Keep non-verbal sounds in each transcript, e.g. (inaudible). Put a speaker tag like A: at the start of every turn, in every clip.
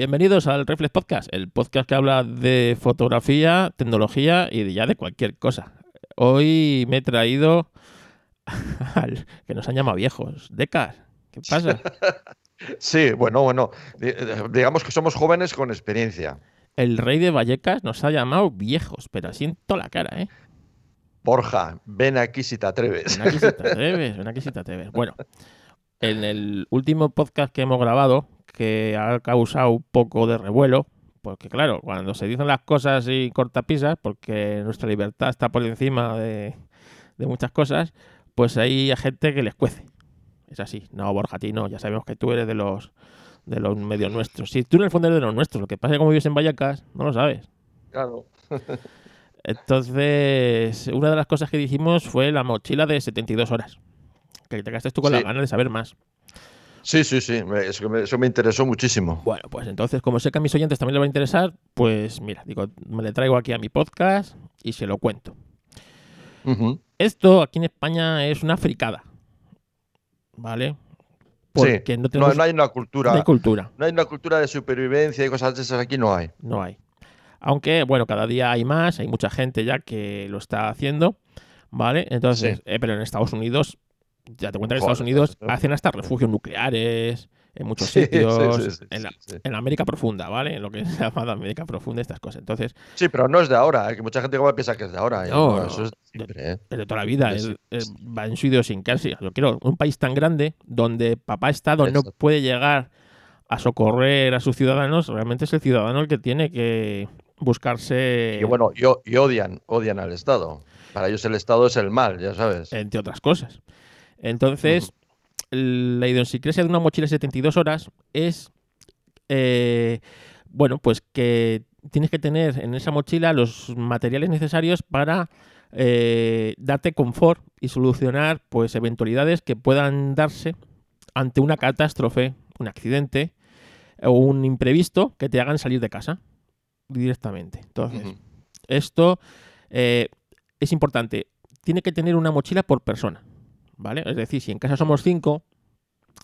A: Bienvenidos al Reflex Podcast, el podcast que habla de fotografía, tecnología y ya de cualquier cosa. Hoy me he traído (laughs) al que nos han llamado viejos, Decas. ¿Qué pasa? (laughs)
B: Sí, bueno, bueno, digamos que somos jóvenes con experiencia.
A: El rey de Vallecas nos ha llamado viejos, pero así en toda la cara, ¿eh?
B: Borja, ven aquí si te atreves.
A: Ven aquí si te (laughs) atreves, ven aquí si te atreves. Bueno, en el último podcast que hemos grabado, que ha causado un poco de revuelo, porque claro, cuando se dicen las cosas y cortapisas, porque nuestra libertad está por encima de, de muchas cosas, pues hay gente que les cuece. Es así. No, Borja, a ti no. Ya sabemos que tú eres de los de los medios nuestros. Si tú en el fondo eres de los nuestros. Lo que pasa es que como vives en Vallecas, no lo sabes.
B: Claro. (laughs)
A: Entonces, una de las cosas que dijimos fue la mochila de 72 horas. Que te gastes tú con la gana de saber más.
B: Sí, sí, sí. Eso me, eso me, interesó muchísimo.
A: Bueno, pues entonces, como sé que a mis oyentes también les va a interesar, pues mira, digo, me le traigo aquí a mi podcast y se lo cuento. Esto aquí en España es una fricada. ¿vale?
B: Porque no, tenemos, no, hay una cultura.
A: No hay cultura.
B: No hay una cultura de supervivencia y cosas de esas aquí, no hay.
A: No hay. Aunque, bueno, cada día hay más, hay mucha gente ya que lo está haciendo, ¿vale? Entonces, eh, pero en Estados Unidos, ya te cuento que en Estados Unidos hacen hasta refugios nucleares, en muchos (laughs) sitios, en, la, América profunda, ¿vale? En lo que (laughs) se llama la América profunda, estas cosas. Entonces,
B: sí, pero no es de ahora, ¿eh? que mucha gente piensa que es de ahora. ¿eh?
A: No, eso es de, ¿eh? toda la vida, va en su idiosincrasia. Yo quiero un país tan grande donde papá Estado no puede llegar a socorrer a sus ciudadanos, realmente es el ciudadano el que tiene que buscarse...
B: Y bueno, y, y odian, odian al Estado. Para ellos el Estado es el mal, ya sabes.
A: Entre otras cosas. Entonces, la idiosincrasia de una mochila de 72 horas es, eh, bueno, pues que tienes que tener en esa mochila los materiales necesarios para eh, darte confort y solucionar pues eventualidades que puedan darse ante una catástrofe, un accidente o un imprevisto que te hagan salir de casa directamente. Entonces, esto eh, es importante. Tiene que tener una mochila por persona. ¿Vale? Es decir, si en casa somos cinco,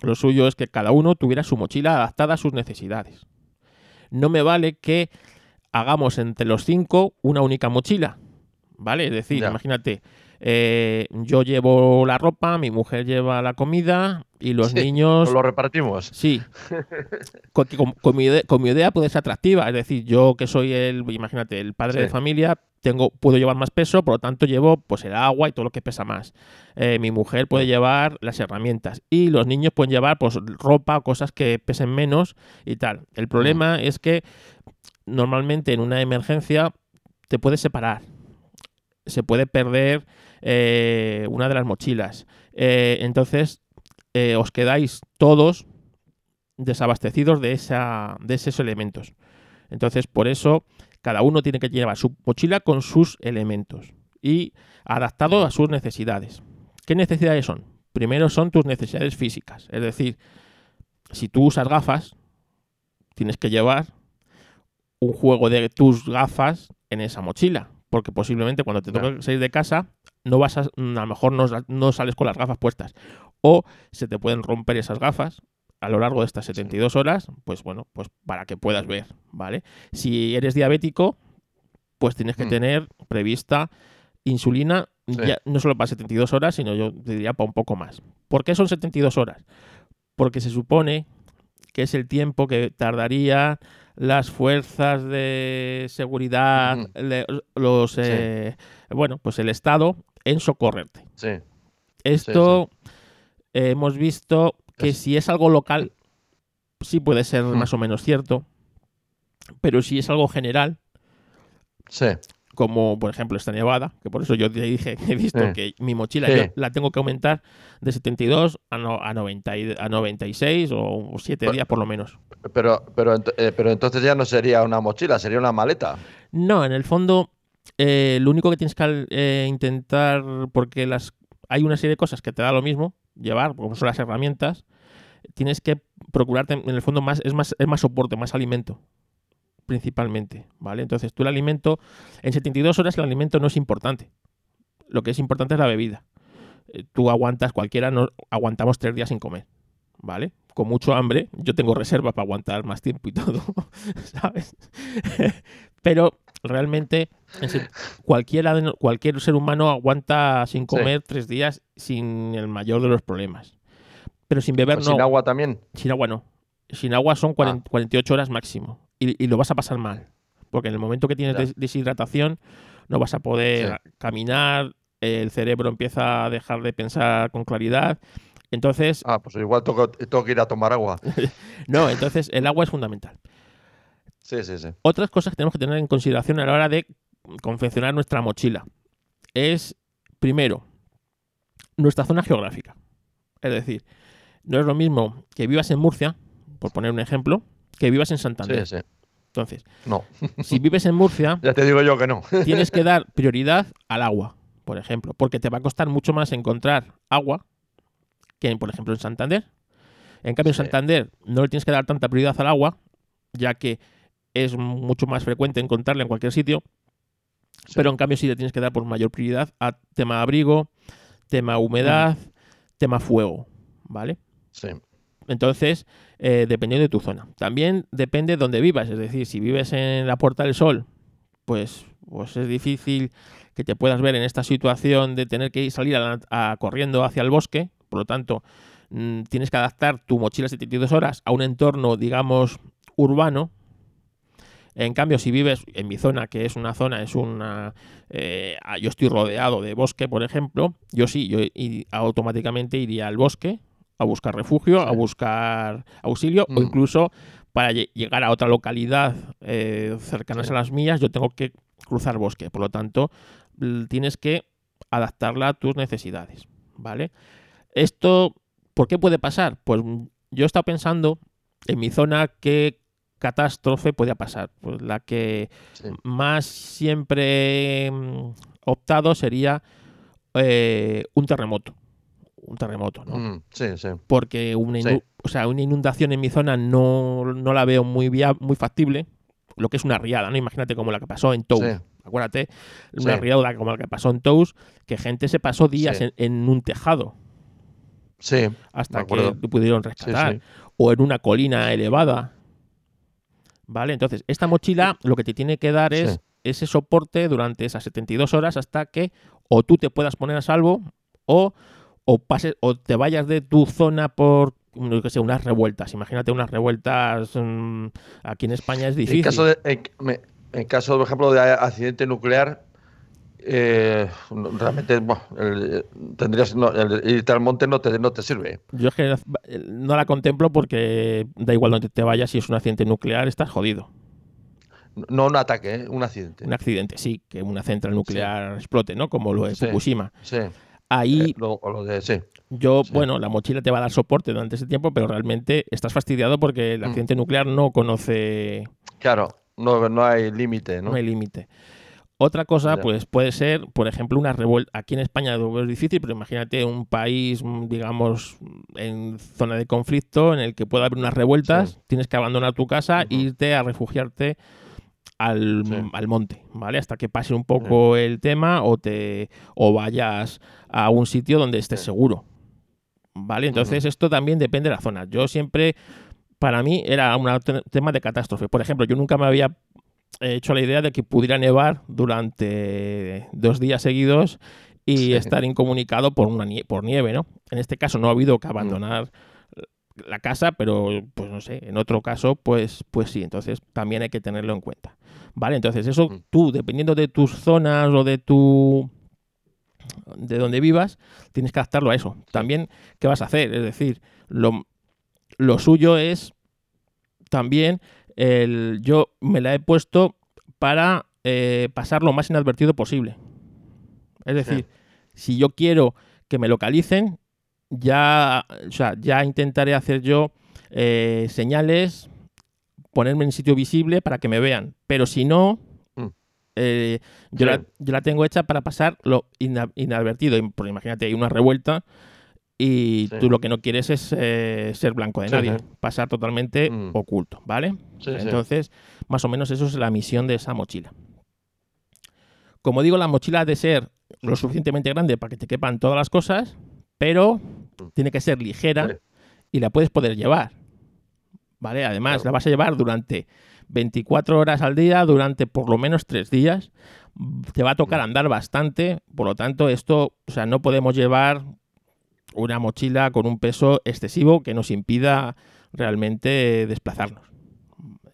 A: lo suyo es que cada uno tuviera su mochila adaptada a sus necesidades. No me vale que hagamos entre los cinco una única mochila, ¿vale? Es decir, imagínate, eh, yo llevo la ropa, mi mujer lleva la comida y los niños...
B: Lo repartimos.
A: Sí. (laughs) con, mi idea, puede ser atractiva. Es decir, yo que soy el, imagínate, el padre de familia, tengo, puedo llevar más peso, por lo tanto llevo pues el agua y todo lo que pesa más. Eh, mi mujer puede llevar las herramientas y los niños pueden llevar pues ropa o cosas que pesen menos y tal. El problema es que normalmente en una emergencia te puedes separar se puede perder eh, una de las mochilas. Eh, entonces, eh, os quedáis todos desabastecidos de, esa, de esos elementos. Entonces, por eso, cada uno tiene que llevar su mochila con sus elementos y adaptado a sus necesidades. ¿Qué necesidades son? Primero son tus necesidades físicas. Es decir, si tú usas gafas, tienes que llevar un juego de tus gafas en esa mochila porque posiblemente cuando te toque salir de casa, no vas a, a lo mejor no, sales con las gafas puestas. O se te pueden romper esas gafas a lo largo de estas 72 horas, pues bueno, pues para que puedas ver, ¿vale? Si eres diabético, pues tienes que mm. tener prevista insulina ya, no solo para 72 horas, sino yo diría para un poco más. ¿Por qué son 72 horas? Porque se supone que es el tiempo que tardaría las fuerzas de seguridad, los eh, bueno, pues el Estado en socorrerte.
B: Sí.
A: Esto hemos visto que si es algo local, sí puede ser más o menos cierto, pero si es algo general,
B: sí
A: como por ejemplo esta nevada, que por eso yo te dije, (laughs) he visto que mi mochila la tengo que aumentar de 72 a, a, 90 a 96 o 7 días por lo menos.
B: Pero, pero, eh, pero entonces ya no sería una mochila, sería una maleta.
A: No, en el fondo eh, lo único que tienes que eh, intentar, porque las hay una serie de cosas que te da lo mismo llevar, como son las herramientas, tienes que procurarte en el fondo más, es más, es más soporte, más alimento principalmente, ¿vale? Entonces tú el alimento, en 72 horas el alimento no es importante. Lo que es importante es la bebida. Eh, tú aguantas, cualquiera, no, aguantamos tres días sin comer, ¿vale? Con mucho hambre, yo tengo reserva para aguantar más tiempo y todo, (laughs) ¿sabes? (laughs) Pero realmente (laughs) cualquiera, cualquier ser humano aguanta sin comer tres días sin el mayor de los problemas. Pero sin beber no.
B: ¿Sin agua también?
A: Sin agua no. Sin agua son 48 ah. horas máximo. Y, lo vas a pasar mal. Porque en el momento que tienes deshidratación no vas a poder caminar, el cerebro empieza a dejar de pensar con claridad. Entonces.
B: Ah, pues igual tengo, que ir a tomar agua. (laughs)
A: no, entonces el agua es fundamental.
B: Sí, sí, sí.
A: Otras cosas que tenemos que tener en consideración a la hora de confeccionar nuestra mochila es, primero, nuestra zona geográfica. Es decir, no es lo mismo que vivas en Murcia, por poner un ejemplo, que vivas en Santander. Sí, sí. Entonces,
B: no.
A: si vives en Murcia, (laughs)
B: ya te digo yo que no. (laughs)
A: tienes que dar prioridad al agua por ejemplo, porque te va a costar mucho más encontrar agua que, por ejemplo, en Santander. En cambio, en Santander no le tienes que dar tanta prioridad al agua, ya que es mucho más frecuente encontrarla en cualquier sitio. Pero en cambio sí le tienes que dar por mayor prioridad a tema abrigo, tema humedad, tema fuego, ¿vale?
B: Sí.
A: Entonces, eh, dependiendo de tu zona. También depende de dónde vivas. Es decir, si vives en la Puerta del Sol, pues, pues es difícil que te puedas ver en esta situación de tener que salir a, corriendo hacia el bosque, por lo tanto, mm, tienes que adaptar tu mochila 72 horas a un entorno, digamos, urbano. En cambio, si vives en mi zona, que es una zona, es una. Eh, yo estoy rodeado de bosque, por ejemplo, yo sí, yo automáticamente iría al bosque a buscar refugio, a buscar auxilio o mm. incluso para llegar a otra localidad eh, cercanas a las mías, yo tengo que cruzar bosque. Por lo tanto, tienes que adaptarla a tus necesidades, ¿vale? Esto, ¿por qué puede pasar? Pues yo he estado pensando en mi zona qué catástrofe podía pasar. Pues la que más siempre mm, optado sería eh, un terremoto. Un terremoto, ¿no?
B: Mm, sí, sí.
A: Porque una, o sea, una inundación en mi zona no, la veo muy, muy factible. Lo que es una riada, ¿no? Imagínate como la que pasó en Tou. Acuérdate, una riada como la que pasó en Tous, que gente se pasó días en, un tejado.
B: Sí.
A: Hasta que pudieron rescatar. O en una colina elevada. ¿Vale? Entonces, esta mochila lo que te tiene que dar es ese soporte durante esas 72 horas hasta que o tú te puedas poner a salvo o, o, pases, o te vayas de tu zona por que sé, unas revueltas. Imagínate unas revueltas mm, aquí en España es difícil.
B: En caso de, en caso, por ejemplo, de accidente nuclear, eh, realmente tendrías irte al monte no te, no te sirve.
A: Yo es que no la contemplo porque da igual donde te vayas, si es un accidente nuclear, estás jodido.
B: No un ataque, ¿eh? un accidente.
A: Un accidente, sí, que una central nuclear explote, ¿no? Como lo de Fukushima.
B: Sí.
A: Ahí,
B: eh,
A: yo, bueno, la mochila te va a dar soporte durante ese tiempo, pero realmente estás fastidiado porque el mm. accidente nuclear no conoce.
B: Claro. No, no hay límite, ¿no?
A: No hay límite. Otra cosa, pues puede ser, por ejemplo, una revuelta. Aquí en España es difícil, pero imagínate un país, mm, digamos, en zona de conflicto, en el que pueda haber unas revueltas, tienes que abandonar tu casa e irte a refugiarte al, monte, ¿vale? Hasta que pase un poco el tema o te o vayas a un sitio donde estés seguro. ¿Vale? Entonces, esto también depende de la zona. Yo siempre para mí era un tema de catástrofe. Por ejemplo, yo nunca me había hecho la idea de que pudiera nevar durante dos días seguidos y estar incomunicado por, una por nieve, ¿no? En este caso no ha habido que abandonar la casa, pero pues no sé, en otro caso, pues, pues sí, entonces también hay que tenerlo en cuenta. Vale, entonces eso mm. tú, dependiendo de tus zonas o de tu de donde vivas, tienes que adaptarlo a eso. También, ¿qué vas a hacer? Es decir, lo, lo suyo es también el, yo me la he puesto para eh, pasar lo más inadvertido posible. Es decir, si yo quiero que me localicen, ya, ya intentaré hacer yo eh, señales, ponerme en sitio visible para que me vean. Pero si no, mm. eh, yo, la, tengo hecha para pasar lo inadvertido. imagínate, hay una revuelta y tú lo que no quieres es eh, ser blanco de nadie, pasar totalmente mm. oculto, ¿vale? Entonces, más o menos eso es la misión de esa mochila. Como digo, la mochila ha de ser lo suficientemente grande para que te quepan todas las cosas, pero mm. tiene que ser ligera y la puedes poder llevar. ¿Vale? Además, la vas a llevar durante 24 horas al día, durante por lo menos 3 días. Te va a tocar andar bastante, por lo tanto, esto, o sea, no podemos llevar una mochila con un peso excesivo que nos impida realmente desplazarnos.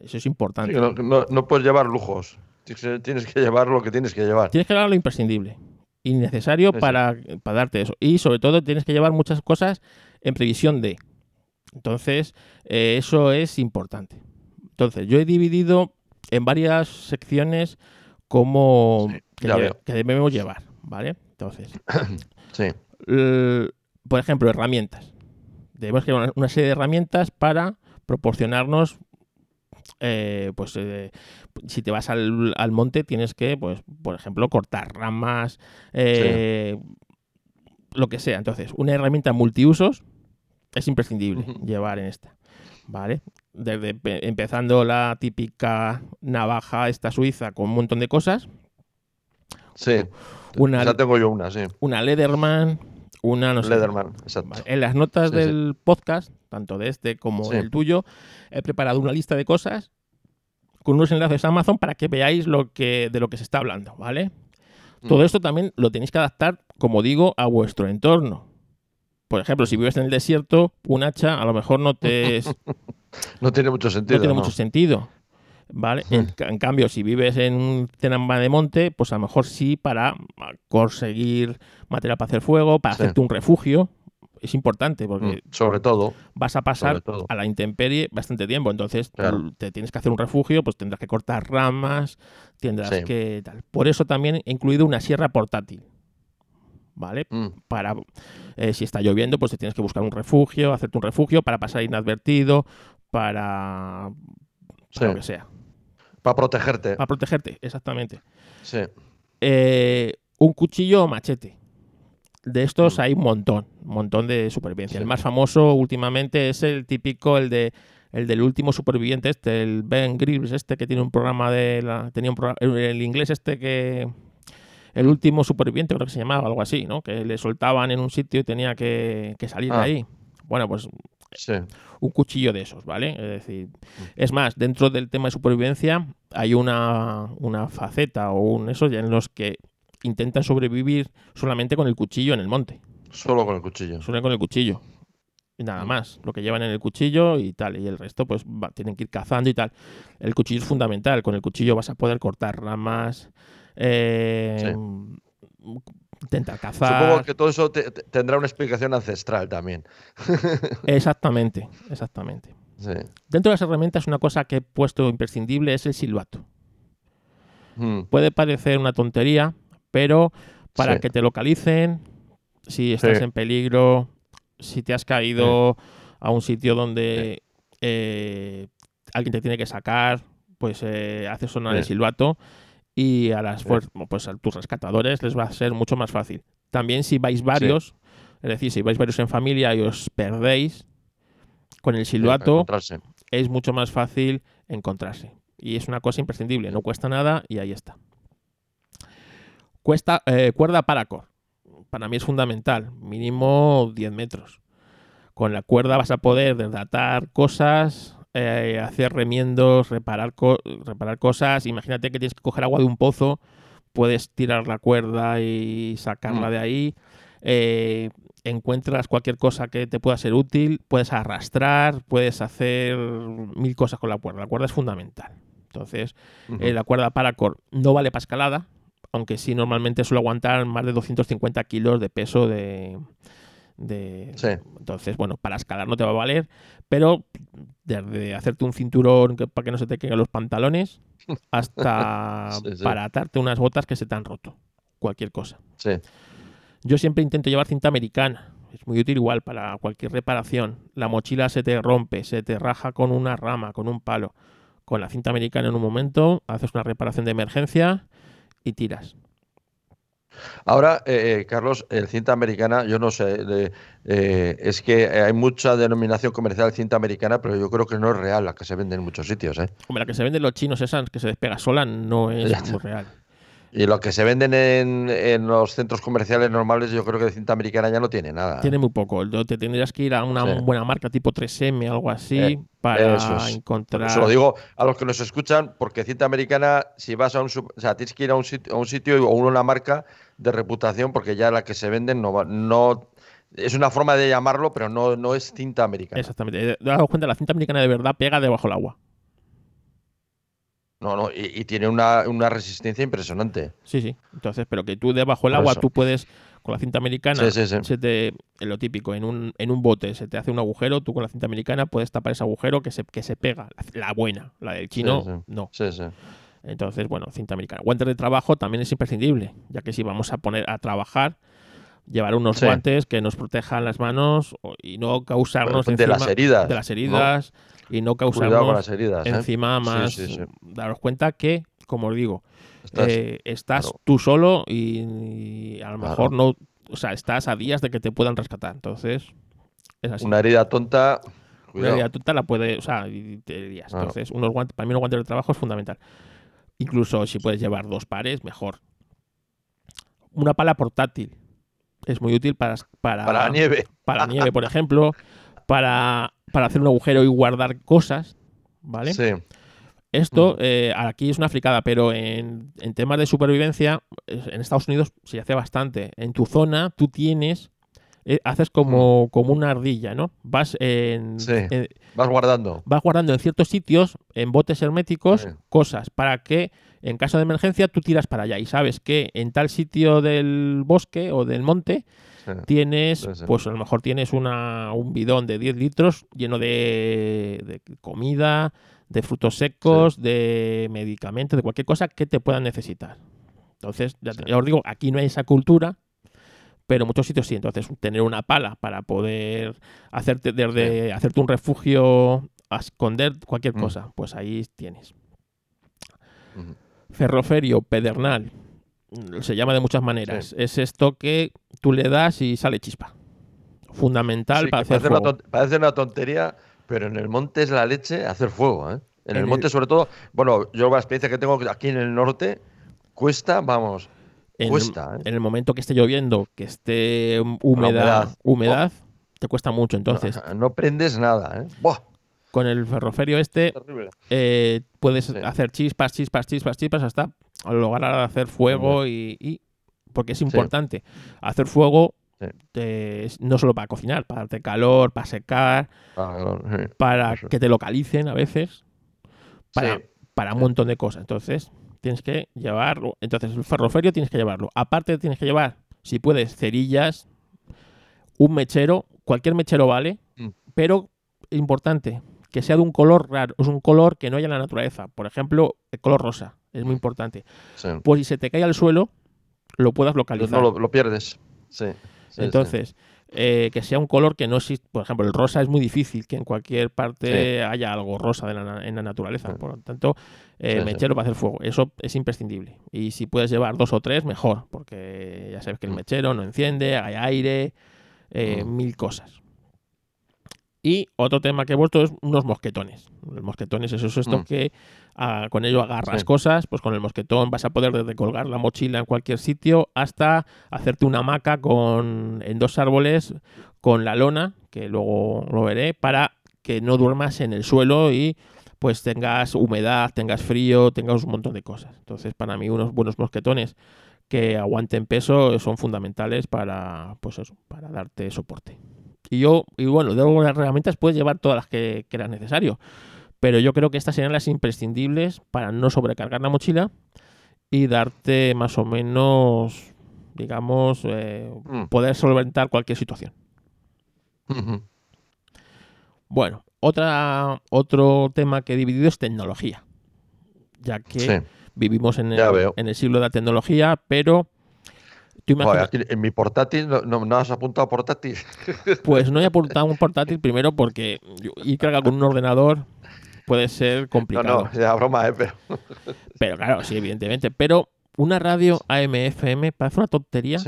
A: Eso es importante.
B: no, puedes llevar lujos. Tienes que llevar lo que tienes que llevar.
A: Tienes que llevar lo imprescindible y necesario para, para, darte eso. Y sobre todo tienes que llevar muchas cosas en previsión de. Entonces, eh, eso es importante. Entonces, yo he dividido en varias secciones como que, debemos llevar, ¿vale? Entonces, (coughs)
B: sí.
A: Por ejemplo, herramientas. Debemos llevar una serie de herramientas para proporcionarnos eh, pues eh, si te vas al, monte tienes que, pues, por ejemplo, cortar ramas, eh, lo que sea. Entonces, una herramienta multiusos es imprescindible llevar en esta. ¿Vale? Desde empezando la típica navaja esta suiza con un montón de cosas.
B: Sí. Una, ya tengo yo una, sí.
A: Una Lederman, una no sé.
B: Exacto.
A: En las notas del podcast, tanto de este como el tuyo, he preparado una lista de cosas con unos enlaces a Amazon para que veáis lo que, de lo que se está hablando, ¿vale? Todo mm. esto también lo tenéis que adaptar, como digo, a vuestro entorno. Por ejemplo, si vives en el desierto, un hacha a lo mejor no te es... (laughs)
B: no tiene mucho sentido.
A: No tiene mucho sentido. ¿Vale? En, hmm. cambio, si vives en un tenamba de monte, pues a lo mejor sí para conseguir material para hacer fuego, para hacerte un refugio, es importante porque
B: mm, sobre todo
A: vas a pasar a la intemperie bastante tiempo, entonces te tienes que hacer un refugio, pues tendrás que cortar ramas, tendrás que tal. Por eso también he incluido una sierra portátil. ¿Vale? Mm. Para eh, si está lloviendo, pues te tienes que buscar un refugio, hacerte un refugio para pasar inadvertido, para, lo que sea.
B: Para protegerte.
A: Para protegerte, exactamente.
B: Sí.
A: Eh, un cuchillo o machete. De estos mm. hay un montón, un montón de supervivencia. El más famoso últimamente es el típico, el de el del último superviviente este, el Ben Gribbs este que tiene un programa de la, tenía un programa, el, inglés este que el último superviviente creo que se llamaba algo así, ¿no? Que le soltaban en un sitio y tenía que, salir de ah. ahí. Bueno, pues un cuchillo de esos, ¿vale? Es decir, mm. es más, dentro del tema de supervivencia hay una, una faceta o un eso en los que intentan sobrevivir solamente con el cuchillo en el monte.
B: Solo con el cuchillo.
A: Solo con el cuchillo. Y nada mm. más. Lo que llevan en el cuchillo y tal. Y el resto, pues tienen que ir cazando y tal. El cuchillo es fundamental. Con el cuchillo vas a poder cortar ramas. Eh, Intentar cazar.
B: Supongo que todo eso tendrá una explicación ancestral también. (laughs)
A: exactamente, exactamente. Dentro de las herramientas, una cosa que he puesto imprescindible es el silbato. Mm. Puede parecer una tontería, pero para que te localicen, si estás en peligro, si te has caído a un sitio donde eh, alguien te tiene que sacar, pues eh, haces sonar el silbato y a las pues a tus rescatadores les va a ser mucho más fácil. También si vais varios, es decir, si vais varios en familia y os perdéis, con el silbato es mucho más fácil encontrarse. Y es una cosa imprescindible, no cuesta nada y ahí está. Cuesta, eh, cuerda paracord. Para mí es fundamental. Mínimo 10 metros. Con la cuerda vas a poder desatar cosas, eh, hacer remiendos, reparar, reparar cosas. Imagínate que tienes que coger agua de un pozo, puedes tirar la cuerda y sacarla mm. de ahí. Eh, encuentras cualquier cosa que te pueda ser útil, puedes arrastrar, puedes hacer mil cosas con la cuerda. La cuerda es fundamental. Entonces, la cuerda paracord no vale para escalada, aunque sí normalmente suele aguantar más de 250 kilos de peso de... Entonces, bueno, para escalar no te va a valer, pero desde hacerte un cinturón para que no se te caigan los pantalones (laughs) hasta para atarte unas botas que se te han roto. Cualquier cosa. Yo siempre intento llevar cinta americana. Es muy útil igual para cualquier reparación. La mochila se te rompe, se te raja con una rama, con un palo. Con la cinta americana en un momento haces una reparación de emergencia y tiras.
B: Ahora, eh, eh, Carlos, el cinta americana, yo no sé, eh, es que hay mucha denominación comercial de cinta americana, pero yo creo que no es real la que se vende en muchos sitios. ¿eh?
A: Hombre, la que se vende en los chinos, esa que se despega sola, no es (laughs) muy real.
B: Y lo que se venden en, en, los centros comerciales normales, yo creo que de cinta americana ya no tiene nada.
A: Tiene muy poco. Te tendrías que ir a una buena marca tipo 3M, algo así, eh, para encontrar.
B: Se lo digo a los que nos escuchan, porque cinta americana, si vas a un. O sea, tienes que ir a un sitio, a un sitio o una marca de reputación, porque ya la que se venden no, no es una forma de llamarlo, pero no, no es cinta americana.
A: Exactamente. Daos cuenta, la cinta americana de verdad pega debajo del agua.
B: No, no, y, tiene una, resistencia impresionante.
A: Sí, sí. Entonces, pero que tú debajo del agua, tú puedes, con la cinta americana, Se te, en lo típico, en un, en un bote se te hace un agujero, tú con la cinta americana puedes tapar ese agujero que se, que se pega, la, buena, la del chino, no.
B: Sí, sí.
A: Entonces, bueno, cinta americana. Guantes de trabajo también es imprescindible, ya que si vamos a poner a trabajar, llevar unos guantes que nos protejan las manos y no causarnos
B: de las heridas.
A: De las heridas y no causarnos
B: heridas,
A: ¿eh? encima más. daros cuenta que, como os digo, estás, eh, tú solo y, a lo mejor no. O sea, estás a días de que te puedan rescatar. Entonces, es así.
B: Una herida tonta.
A: Una herida tonta la puede. O sea, te días. Entonces, unos guantes, para mí, unos guantes de trabajo es fundamental. Incluso si puedes llevar dos pares, mejor. Una pala portátil es muy útil para, para,
B: para la nieve. (laughs)
A: Para nieve, por ejemplo, para, para hacer un agujero y guardar cosas, ¿vale?
B: Sí.
A: Esto eh, aquí es una fricada, pero en, temas de supervivencia, en Estados Unidos se hace bastante. En tu zona tú tienes, eh, haces como, como una ardilla, ¿no? Vas en,
B: sí. vas guardando.
A: Vas guardando en ciertos sitios, en botes herméticos, cosas para que en caso de emergencia tú tiras para allá y sabes que en tal sitio del bosque o del monte tienes, pues a lo mejor tienes una, un bidón de 10 litros lleno de, comida, de frutos secos, de medicamentos, de cualquier cosa que te puedan necesitar. Entonces, ya, os digo, aquí no hay esa cultura, pero en muchos sitios sí. Entonces, tener una pala para poder hacerte, desde, hacerte un refugio, a esconder cualquier mm. cosa, pues ahí tienes. Ferroferio pedernal, se llama de muchas maneras. Es esto que tú le das y sale chispa. Fundamental para hacer
B: parece fuego. Una parece una tontería, pero en el monte es la leche hacer fuego. ¿eh? En, el monte, sobre todo, bueno, yo la experiencia que tengo aquí en el norte, cuesta, vamos, cuesta.
A: ¿eh? En el momento que esté lloviendo, que esté humedad, humedad, te cuesta mucho. Entonces,
B: no, prendes nada. ¿eh?
A: Con el ferroferio este eh, puedes hacer chispas, chispas, chispas, chispas hasta lograr hacer fuego y, porque es importante. Hacer fuego no solo para cocinar, para darte calor, para secar, para que te localicen a veces, para, para un montón de cosas. Entonces, tienes que llevarlo. Entonces, el ferroferio tienes que llevarlo. Aparte, tienes que llevar, si puedes, cerillas, un mechero, cualquier mechero vale, mm. pero importante, que sea de un color raro, es un color que no haya en la naturaleza. Por ejemplo, el color rosa, es muy importante. Pues si se te cae al suelo, lo puedas localizar.
B: No, lo, pierdes. Sí.
A: Entonces, eh, que sea un color que no existe. Por ejemplo, el rosa es muy difícil que en cualquier parte haya algo rosa en la naturaleza. Por lo tanto, eh, mechero para hacer fuego. Eso es imprescindible. Y si puedes llevar dos o tres, mejor. Porque ya sabes que el mm. mechero no enciende, hay aire, eh, mm. mil cosas. Y otro tema que he vuelto es unos mosquetones. Los mosquetones, eso es esto mm. que ah, con ello agarras cosas, pues con el mosquetón vas a poder desde colgar la mochila en cualquier sitio hasta hacerte una hamaca con, en dos árboles con la lona, que luego lo veré, para que no duermas en el suelo y pues tengas humedad, tengas frío, tengas un montón de cosas. Entonces, para mí, unos buenos mosquetones que aguanten peso son fundamentales para, pues eso, para darte soporte. Y yo, y bueno, de las herramientas puedes llevar todas las que creas necesario. Pero yo creo que estas serían las imprescindibles para no sobrecargar la mochila y darte más o menos, digamos, eh, mm. poder solventar cualquier situación. Bueno, otra, otro tema que he dividido es tecnología. Ya que vivimos en en el siglo de la tecnología, pero
B: en mi portátil no, has apuntado portátil. (laughs)
A: Pues no he apuntado un portátil primero porque ir cargar con un ordenador puede ser complicado.
B: No, no, ya broma, ¿eh? Pero... (laughs)
A: pero claro, sí, evidentemente. Pero una radio AM-FM parece una tontería,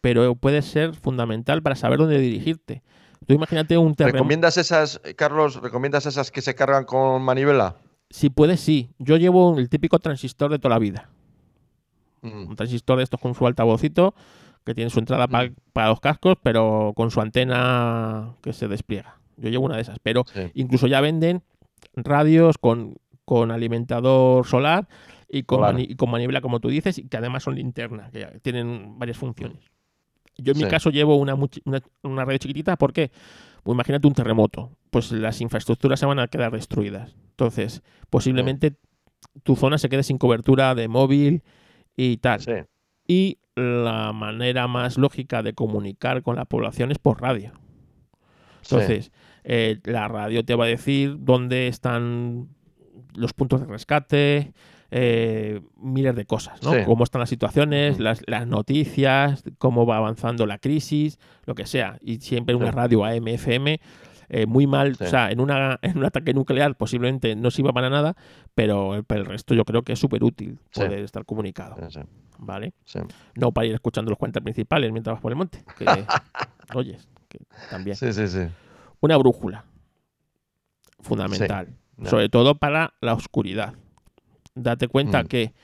A: pero puede ser fundamental para saber dónde dirigirte. Tú imagínate un terreno.
B: ¿Recomiendas esas, Carlos, recomiendas esas que se cargan con manivela?
A: Si puedes, sí. Yo llevo el típico transistor de toda la vida. Un transistor de estos con su altavocito, que tiene su entrada para los cascos, pero con su antena que se despliega. Yo llevo una de esas, pero incluso ya venden radios con, con alimentador solar y con, con, manivela, como tú dices, y que además son linternas, que tienen varias funciones. Yo en mi caso llevo una, una, radio chiquitita porque, pues imagínate un terremoto, pues las infraestructuras se van a quedar destruidas. Entonces, posiblemente tu zona se quede sin cobertura de móvil y tal. Y la manera más lógica de comunicar con la población es por radio. Entonces, eh, la radio te va a decir dónde están los puntos de rescate, eh, miles de cosas, ¿no? Cómo están las situaciones, las, noticias, cómo va avanzando la crisis, lo que sea. Y siempre una radio AM, FM, eh, muy mal, o sea, en, una, en un ataque nuclear posiblemente no sirva para nada, pero, el resto yo creo que es súper útil poder estar comunicado. ¿Vale? No para ir escuchando los cuentas principales mientras vas por el monte. Que, (laughs) oyes, que también.
B: Sí, sí, sí.
A: Una brújula. Fundamental. Sobre todo para la oscuridad. Date cuenta mm. que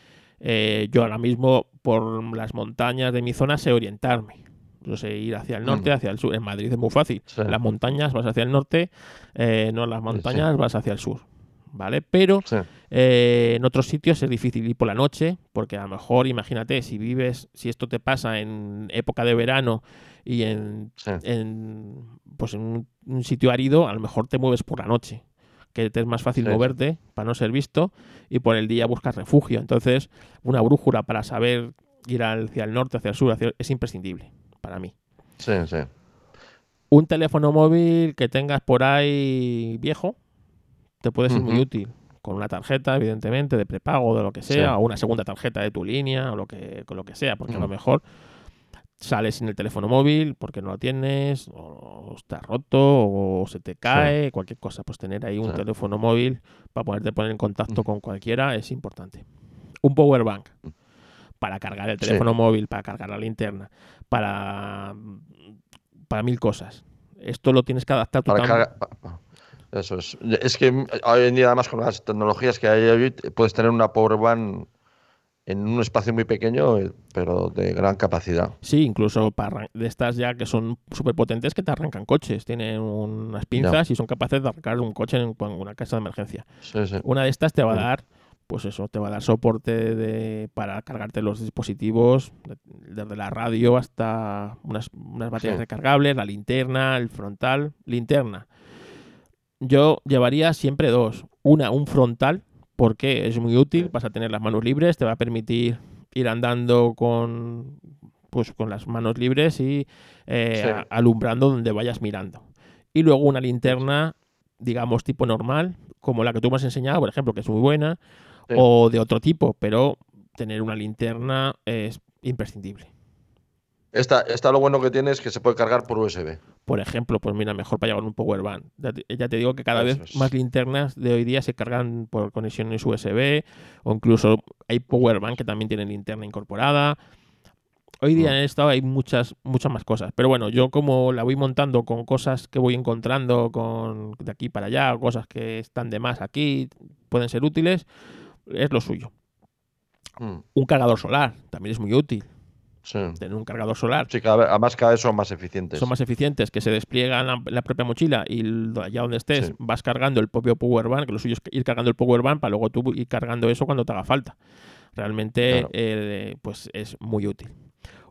A: eh, yo ahora mismo por las montañas de mi zona sé orientarme. Yo sé ir hacia el norte, mm. hacia el sur. En Madrid es muy fácil. Las montañas vas hacia el norte, eh, no las montañas vas hacia el sur. ¿Vale? Pero eh, en otros sitios es difícil ir por la noche, porque a lo mejor, imagínate, si vives, si esto te pasa en época de verano y en, pues en un, sitio árido, a lo mejor te mueves por la noche que te es más fácil moverte para no ser visto y por el día buscas refugio. Entonces, una brújula para saber ir hacia el norte, hacia el sur, es imprescindible para mí.
B: Sí, sí.
A: Un teléfono móvil que tengas por ahí viejo te puede ser muy útil. Con una tarjeta, evidentemente, de prepago, de lo que sea, o una segunda tarjeta de tu línea, o lo que, con lo que sea, porque a lo mejor sales sin el teléfono móvil porque no lo tienes, o está roto, o se te cae, cualquier cosa. Pues tener ahí un teléfono móvil para poderte poner en contacto con cualquiera es importante. Un power bank mm. Para cargar el teléfono móvil, para cargar la linterna, para, para mil cosas. Esto lo tienes que adaptar
B: totalmente. Eso es. Es que hoy en día, además, con las tecnologías que hay hoy, puedes tener una power bank en un espacio muy pequeño, eh, pero de gran capacidad.
A: Sí, incluso para de estas ya que son súper potentes que te arrancan coches. Tienen unas pinzas y son capaces de arrancar un coche en una casa de emergencia. Una de estas te va a dar, pues eso, te va a dar soporte de, para cargarte los dispositivos, desde la radio hasta unas, unas baterías recargables, la linterna, el frontal. Linterna. Yo llevaría siempre dos. Una, un frontal porque es muy útil, vas a tener las manos libres, te va a permitir ir andando con, pues, con las manos libres y eh, alumbrando donde vayas mirando. Y luego una linterna, digamos, tipo normal, como la que tú me has enseñado, por ejemplo, que es muy buena, o de otro tipo, pero tener una linterna es imprescindible.
B: Esta, lo bueno que tiene es que se puede cargar por USB.
A: Por ejemplo, pues mira, mejor para llevar un power bank. Ya te, digo que cada vez más linternas de hoy día se cargan por conexiones USB o incluso hay power bank que también tienen linterna incorporada. Hoy día mm. en esto hay muchas, muchas más cosas. Pero bueno, yo como la voy montando con cosas que voy encontrando con, de aquí para allá, cosas que están de más aquí, pueden ser útiles, es lo suyo. Mm. Un cargador solar también es muy útil tener un cargador solar.
B: Sí, cada vez, además cada vez son más eficientes.
A: Son más eficientes, que se despliegan la, propia mochila y allá donde estés vas cargando el propio power bank, que lo suyo es ir cargando el power bank para luego tú ir cargando eso cuando te haga falta. Realmente eh, pues es muy útil.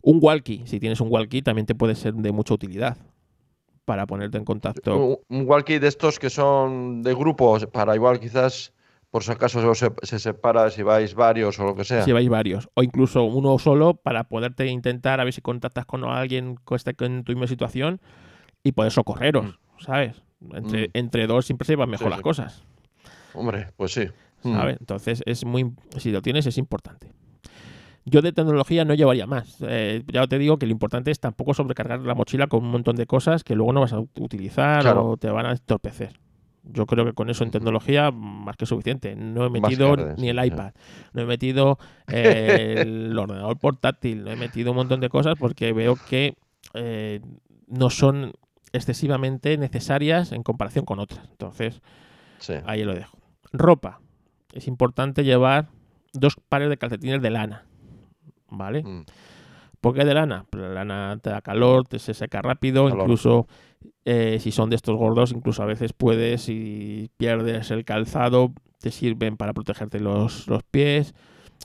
A: Un walkie, si tienes un walkie también te puede ser de mucha utilidad para ponerte en contacto.
B: Un, un walkie de estos que son de grupos, para igual quizás por si acaso se, se, separa si vais varios o lo que sea.
A: Si vais varios. O incluso uno solo para poderte intentar a ver si contactas con alguien que esté en tu misma situación y poder socorreros, mm. ¿sabes? Entre, mm. entre dos siempre se van mejor las cosas.
B: Hombre, pues sí.
A: Mm. ¿Sabes? Entonces, es muy, si lo tienes es importante. Yo de tecnología no llevaría más. Eh, ya te digo que lo importante es tampoco sobrecargar la mochila con un montón de cosas que luego no vas a utilizar o te van a entorpecer. Yo creo que con eso en tecnología más que suficiente. No he metido ni el iPad, no he metido (laughs) el ordenador portátil, no he metido un montón de cosas porque veo que eh, no son excesivamente necesarias en comparación con otras. Entonces, ahí lo dejo. Ropa. Es importante llevar dos pares de calcetines de lana. ¿vale? Mm. ¿Por qué de lana? Pues la lana te da calor, te se seca rápido, incluso eh, si son de estos gordos, incluso a veces puedes, si pierdes el calzado, te sirven para protegerte los, los pies,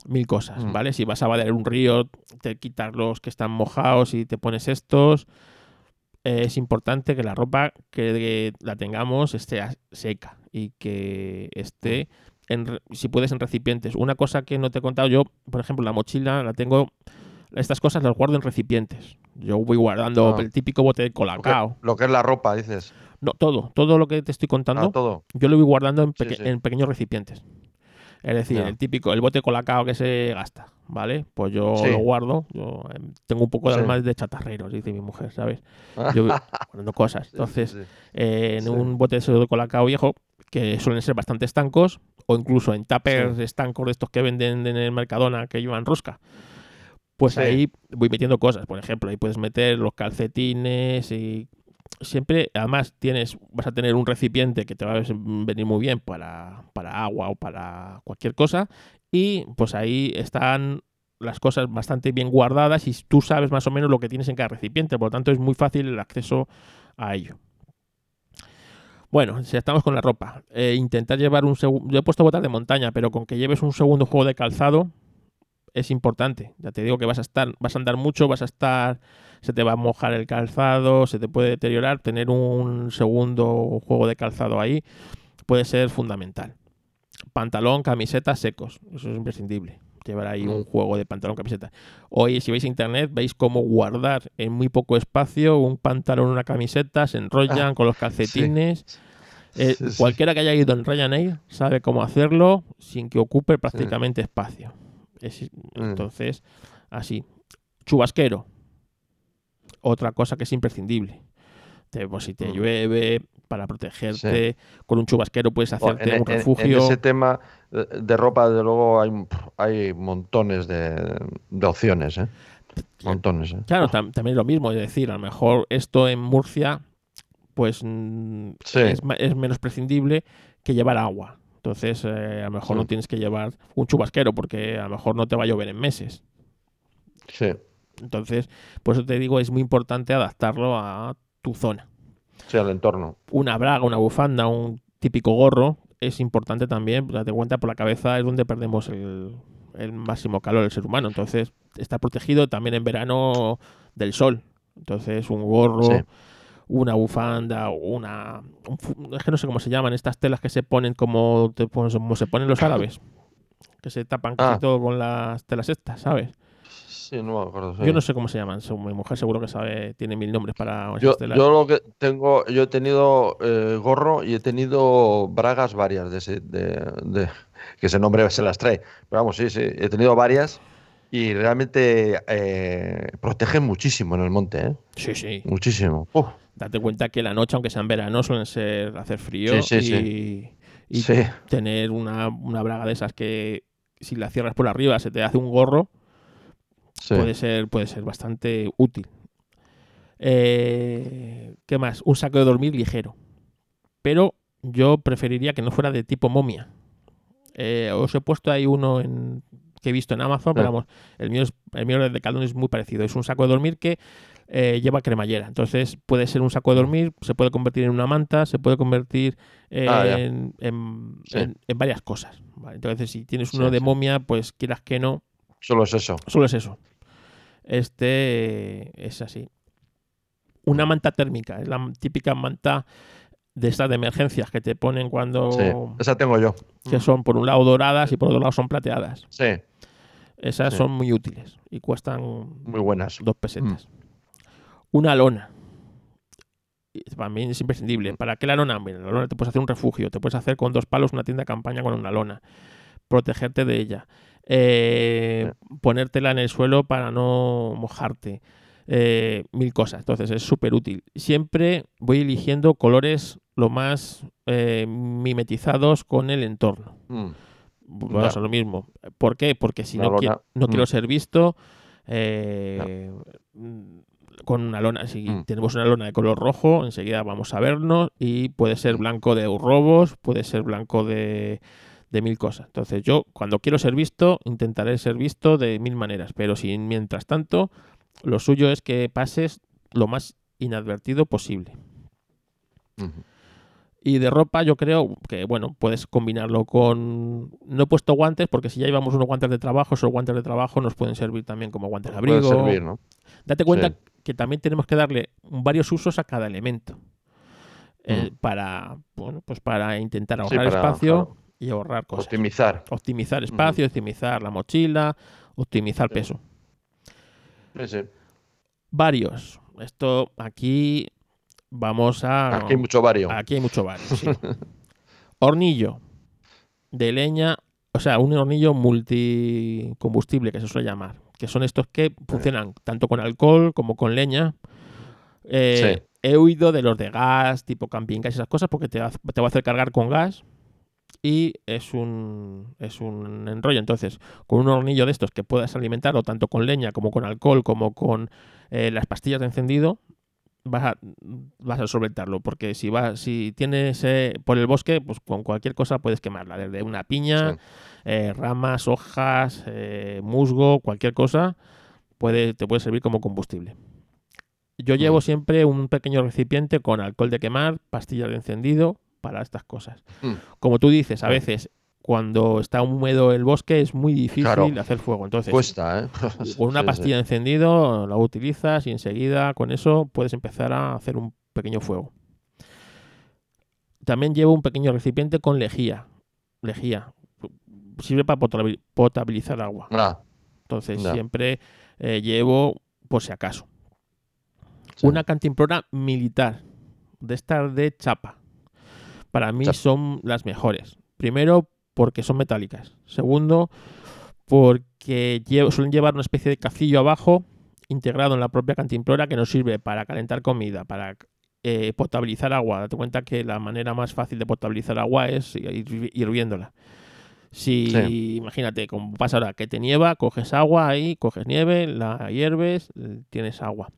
A: mil cosas, mm. ¿vale? Si vas a valer un río, te quitas los que están mojados y te pones estos. es importante que la ropa que la tengamos esté seca y que esté, mm. en, si puedes, en recipientes. Una cosa que no te he contado, yo, por ejemplo, la mochila la tengo, estas cosas las guardo en recipientes. Yo voy guardando ah. el típico bote de colacao.
B: Lo que, es la ropa, dices.
A: No, todo, todo lo que te estoy contando,
B: ah, todo.
A: yo lo voy guardando en, en pequeños recipientes. Es decir, el típico, el bote colacao que se gasta, ¿vale? Pues yo lo guardo. Yo em, tengo un poco de alma de chatarreros, dice mi mujer, ¿sabes? Yo voy guardando cosas. (laughs) Entonces, eh, en un bote de colacao viejo, que suelen ser bastante estancos, o incluso en tuppers estancos de estos que venden en el Mercadona que llevan rosca. Pues ahí voy metiendo cosas. Por ejemplo, ahí puedes meter los calcetines y siempre, además, tienes, vas a tener un recipiente que te va a venir muy bien para, para agua o para cualquier cosa. Y pues ahí están las cosas bastante bien guardadas y tú sabes más o menos lo que tienes en cada recipiente. Por lo tanto, es muy fácil el acceso a ello. Bueno, si estamos con la ropa, eh, intentar llevar un segundo. Yo he puesto botas de montaña, pero con que lleves un segundo juego de calzado es importante. Ya te digo que vas a estar, vas a andar mucho, vas a estar se te va a mojar el calzado, se te puede deteriorar, tener un segundo juego de calzado ahí puede ser fundamental. Pantalón, camiseta secos, eso es imprescindible. Llevar ahí un mm. juego de pantalón, camiseta. Hoy, si veis internet, veis cómo guardar en muy poco espacio un pantalón, una camiseta, se enrollan ah, con los calcetines. Eh, cualquiera que haya ido en Ryanair sabe cómo hacerlo sin que ocupe prácticamente espacio. Mm. entonces, así. Chubasquero, otra cosa que es imprescindible. pues si te mm. llueve, para protegerte, con un chubasquero puedes hacerte un refugio. En,
B: ese tema de ropa, de luego, hay, hay montones de, opciones. ¿eh? Montones. ¿eh?
A: Claro, también es lo mismo. Es decir, a lo mejor esto en Murcia pues mm, es, menos prescindible que llevar agua. Entonces, eh, a lo mejor no tienes que llevar un chubasquero porque a lo mejor no te va a llover en meses.
B: Sí.
A: Entonces, por eso te digo, es muy importante adaptarlo a tu zona.
B: Sí, al entorno.
A: Una braga, una bufanda, un típico gorro, es importante también, date cuenta, por la cabeza es donde perdemos el, máximo calor del ser humano. Entonces, está protegido también en verano del sol. Entonces, un gorro, una bufanda, una. es que no sé cómo se llaman, estas telas que se ponen como, como se ponen los árabes. Que se tapan casi ah. todo con las telas estas, ¿sabes? Yo no sé cómo se llaman. Mi mujer seguro que sabe, tiene mil nombres para
B: yo, yo lo que tengo, yo he tenido eh, gorro y he tenido bragas varias de ese, de, que ese nombre se las trae. Pero vamos, sí, sí, he tenido varias y realmente eh, protegen muchísimo en el monte, ¿eh?
A: Sí, sí.
B: Muchísimo.
A: Date cuenta que la noche, aunque sea en verano, suelen ser hacer frío y, y tener una, una braga de esas que si la cierras por arriba se te hace un gorro Puede, ser, puede ser bastante útil. Eh, ¿Qué más? Un saco de dormir ligero. Pero yo preferiría que no fuera de tipo momia. Eh, os he puesto ahí uno en, que he visto en Amazon, pero vamos, el mío, es, el mío de Caldón es muy parecido. Es un saco de dormir que eh, lleva cremallera. Entonces puede ser un saco de dormir, se puede convertir en una manta, se puede convertir ah, en, varias cosas. Entonces, si tienes uno de momia, pues quieras que no.
B: Solo es eso.
A: Solo es eso. Este es así. Una manta térmica, es la típica manta de estas de emergencias que te ponen cuando.
B: Sí, esa tengo yo.
A: Que son por un lado doradas y por otro lado son plateadas.
B: Sí.
A: Esas son muy útiles y cuestan.
B: Muy buenas.
A: Dos pesetas. Mm. Una lona. También es imprescindible. ¿Para qué la lona? Mira, la lona te puedes hacer un refugio. Te puedes hacer con dos palos una tienda de campaña con una lona. Protegerte de ella eh, ponértela en el suelo para no mojarte, eh, mil cosas. Entonces es súper útil. Siempre voy eligiendo colores lo más eh, mimetizados con el entorno. Mm. lo mismo. ¿Por qué? Porque si no, no quiero mm. ser visto eh, con una lona. Si mm. tenemos una lona de color rojo, enseguida vamos a vernos y puede ser blanco de robos, puede ser blanco de de mil cosas. Entonces yo cuando quiero ser visto, intentaré ser visto de mil maneras, pero si mientras tanto lo suyo es que pases lo más inadvertido posible. Y de ropa yo creo que, bueno, puedes combinarlo con... No he puesto guantes porque si ya llevamos unos guantes de trabajo, esos guantes de trabajo nos pueden servir también como guantes de abrigo.
B: Servir, ¿no?
A: Date cuenta que también tenemos que darle varios usos a cada elemento. Eh, mm. para, bueno, pues para intentar ahorrar espacio y ahorrar cosas.
B: Optimizar.
A: Optimizar espacio, optimizar la mochila, optimizar peso. Varios. Esto aquí vamos a.
B: Aquí hay mucho vario.
A: Aquí hay mucho vario. Sí. (laughs) hornillo de leña, o sea, un hornillo multicombustible que se suele llamar, que son estos que funcionan tanto con alcohol como con leña. Eh, he huido de los de gas, tipo camping gas y esas cosas, porque te te va a hacer cargar con gas y es un, es un enrollo. Entonces, con un hornillo de estos que puedas alimentarlo tanto con leña como con alcohol, como con eh, las pastillas de encendido, vas a, vas a solventarlo. Porque si vas, si tienes eh, por el bosque, pues con cualquier cosa puedes quemarla, desde una piña, eh, ramas, hojas, musgo, cualquier cosa, puede, te puede servir como combustible. Yo llevo mm. siempre un pequeño recipiente con alcohol de quemar, pastillas de encendido, para estas cosas. Mm. Como tú dices, a veces cuando está húmedo el bosque es muy difícil hacer fuego. Entonces,
B: Cuesta, ¿eh? (laughs)
A: con una pastilla de encendido la utilizas y enseguida con eso puedes empezar a hacer un pequeño fuego. También llevo un pequeño recipiente con lejía. Lejía. Sirve para potabilizar agua. Ah. Entonces siempre eh, llevo por si acaso. Una cantimplora militar. De estas de chapa para mí son las mejores. Primero, porque son metálicas. Segundo, porque suelen llevar una especie de cacillo abajo integrado en la propia cantimplora que nos sirve para calentar comida, para eh, potabilizar agua. Date cuenta que la manera más fácil de potabilizar agua es hirviéndola. Si, imagínate, como pasa ahora, que te nieva, coges agua ahí, coges nieve, la hierves, tienes agua.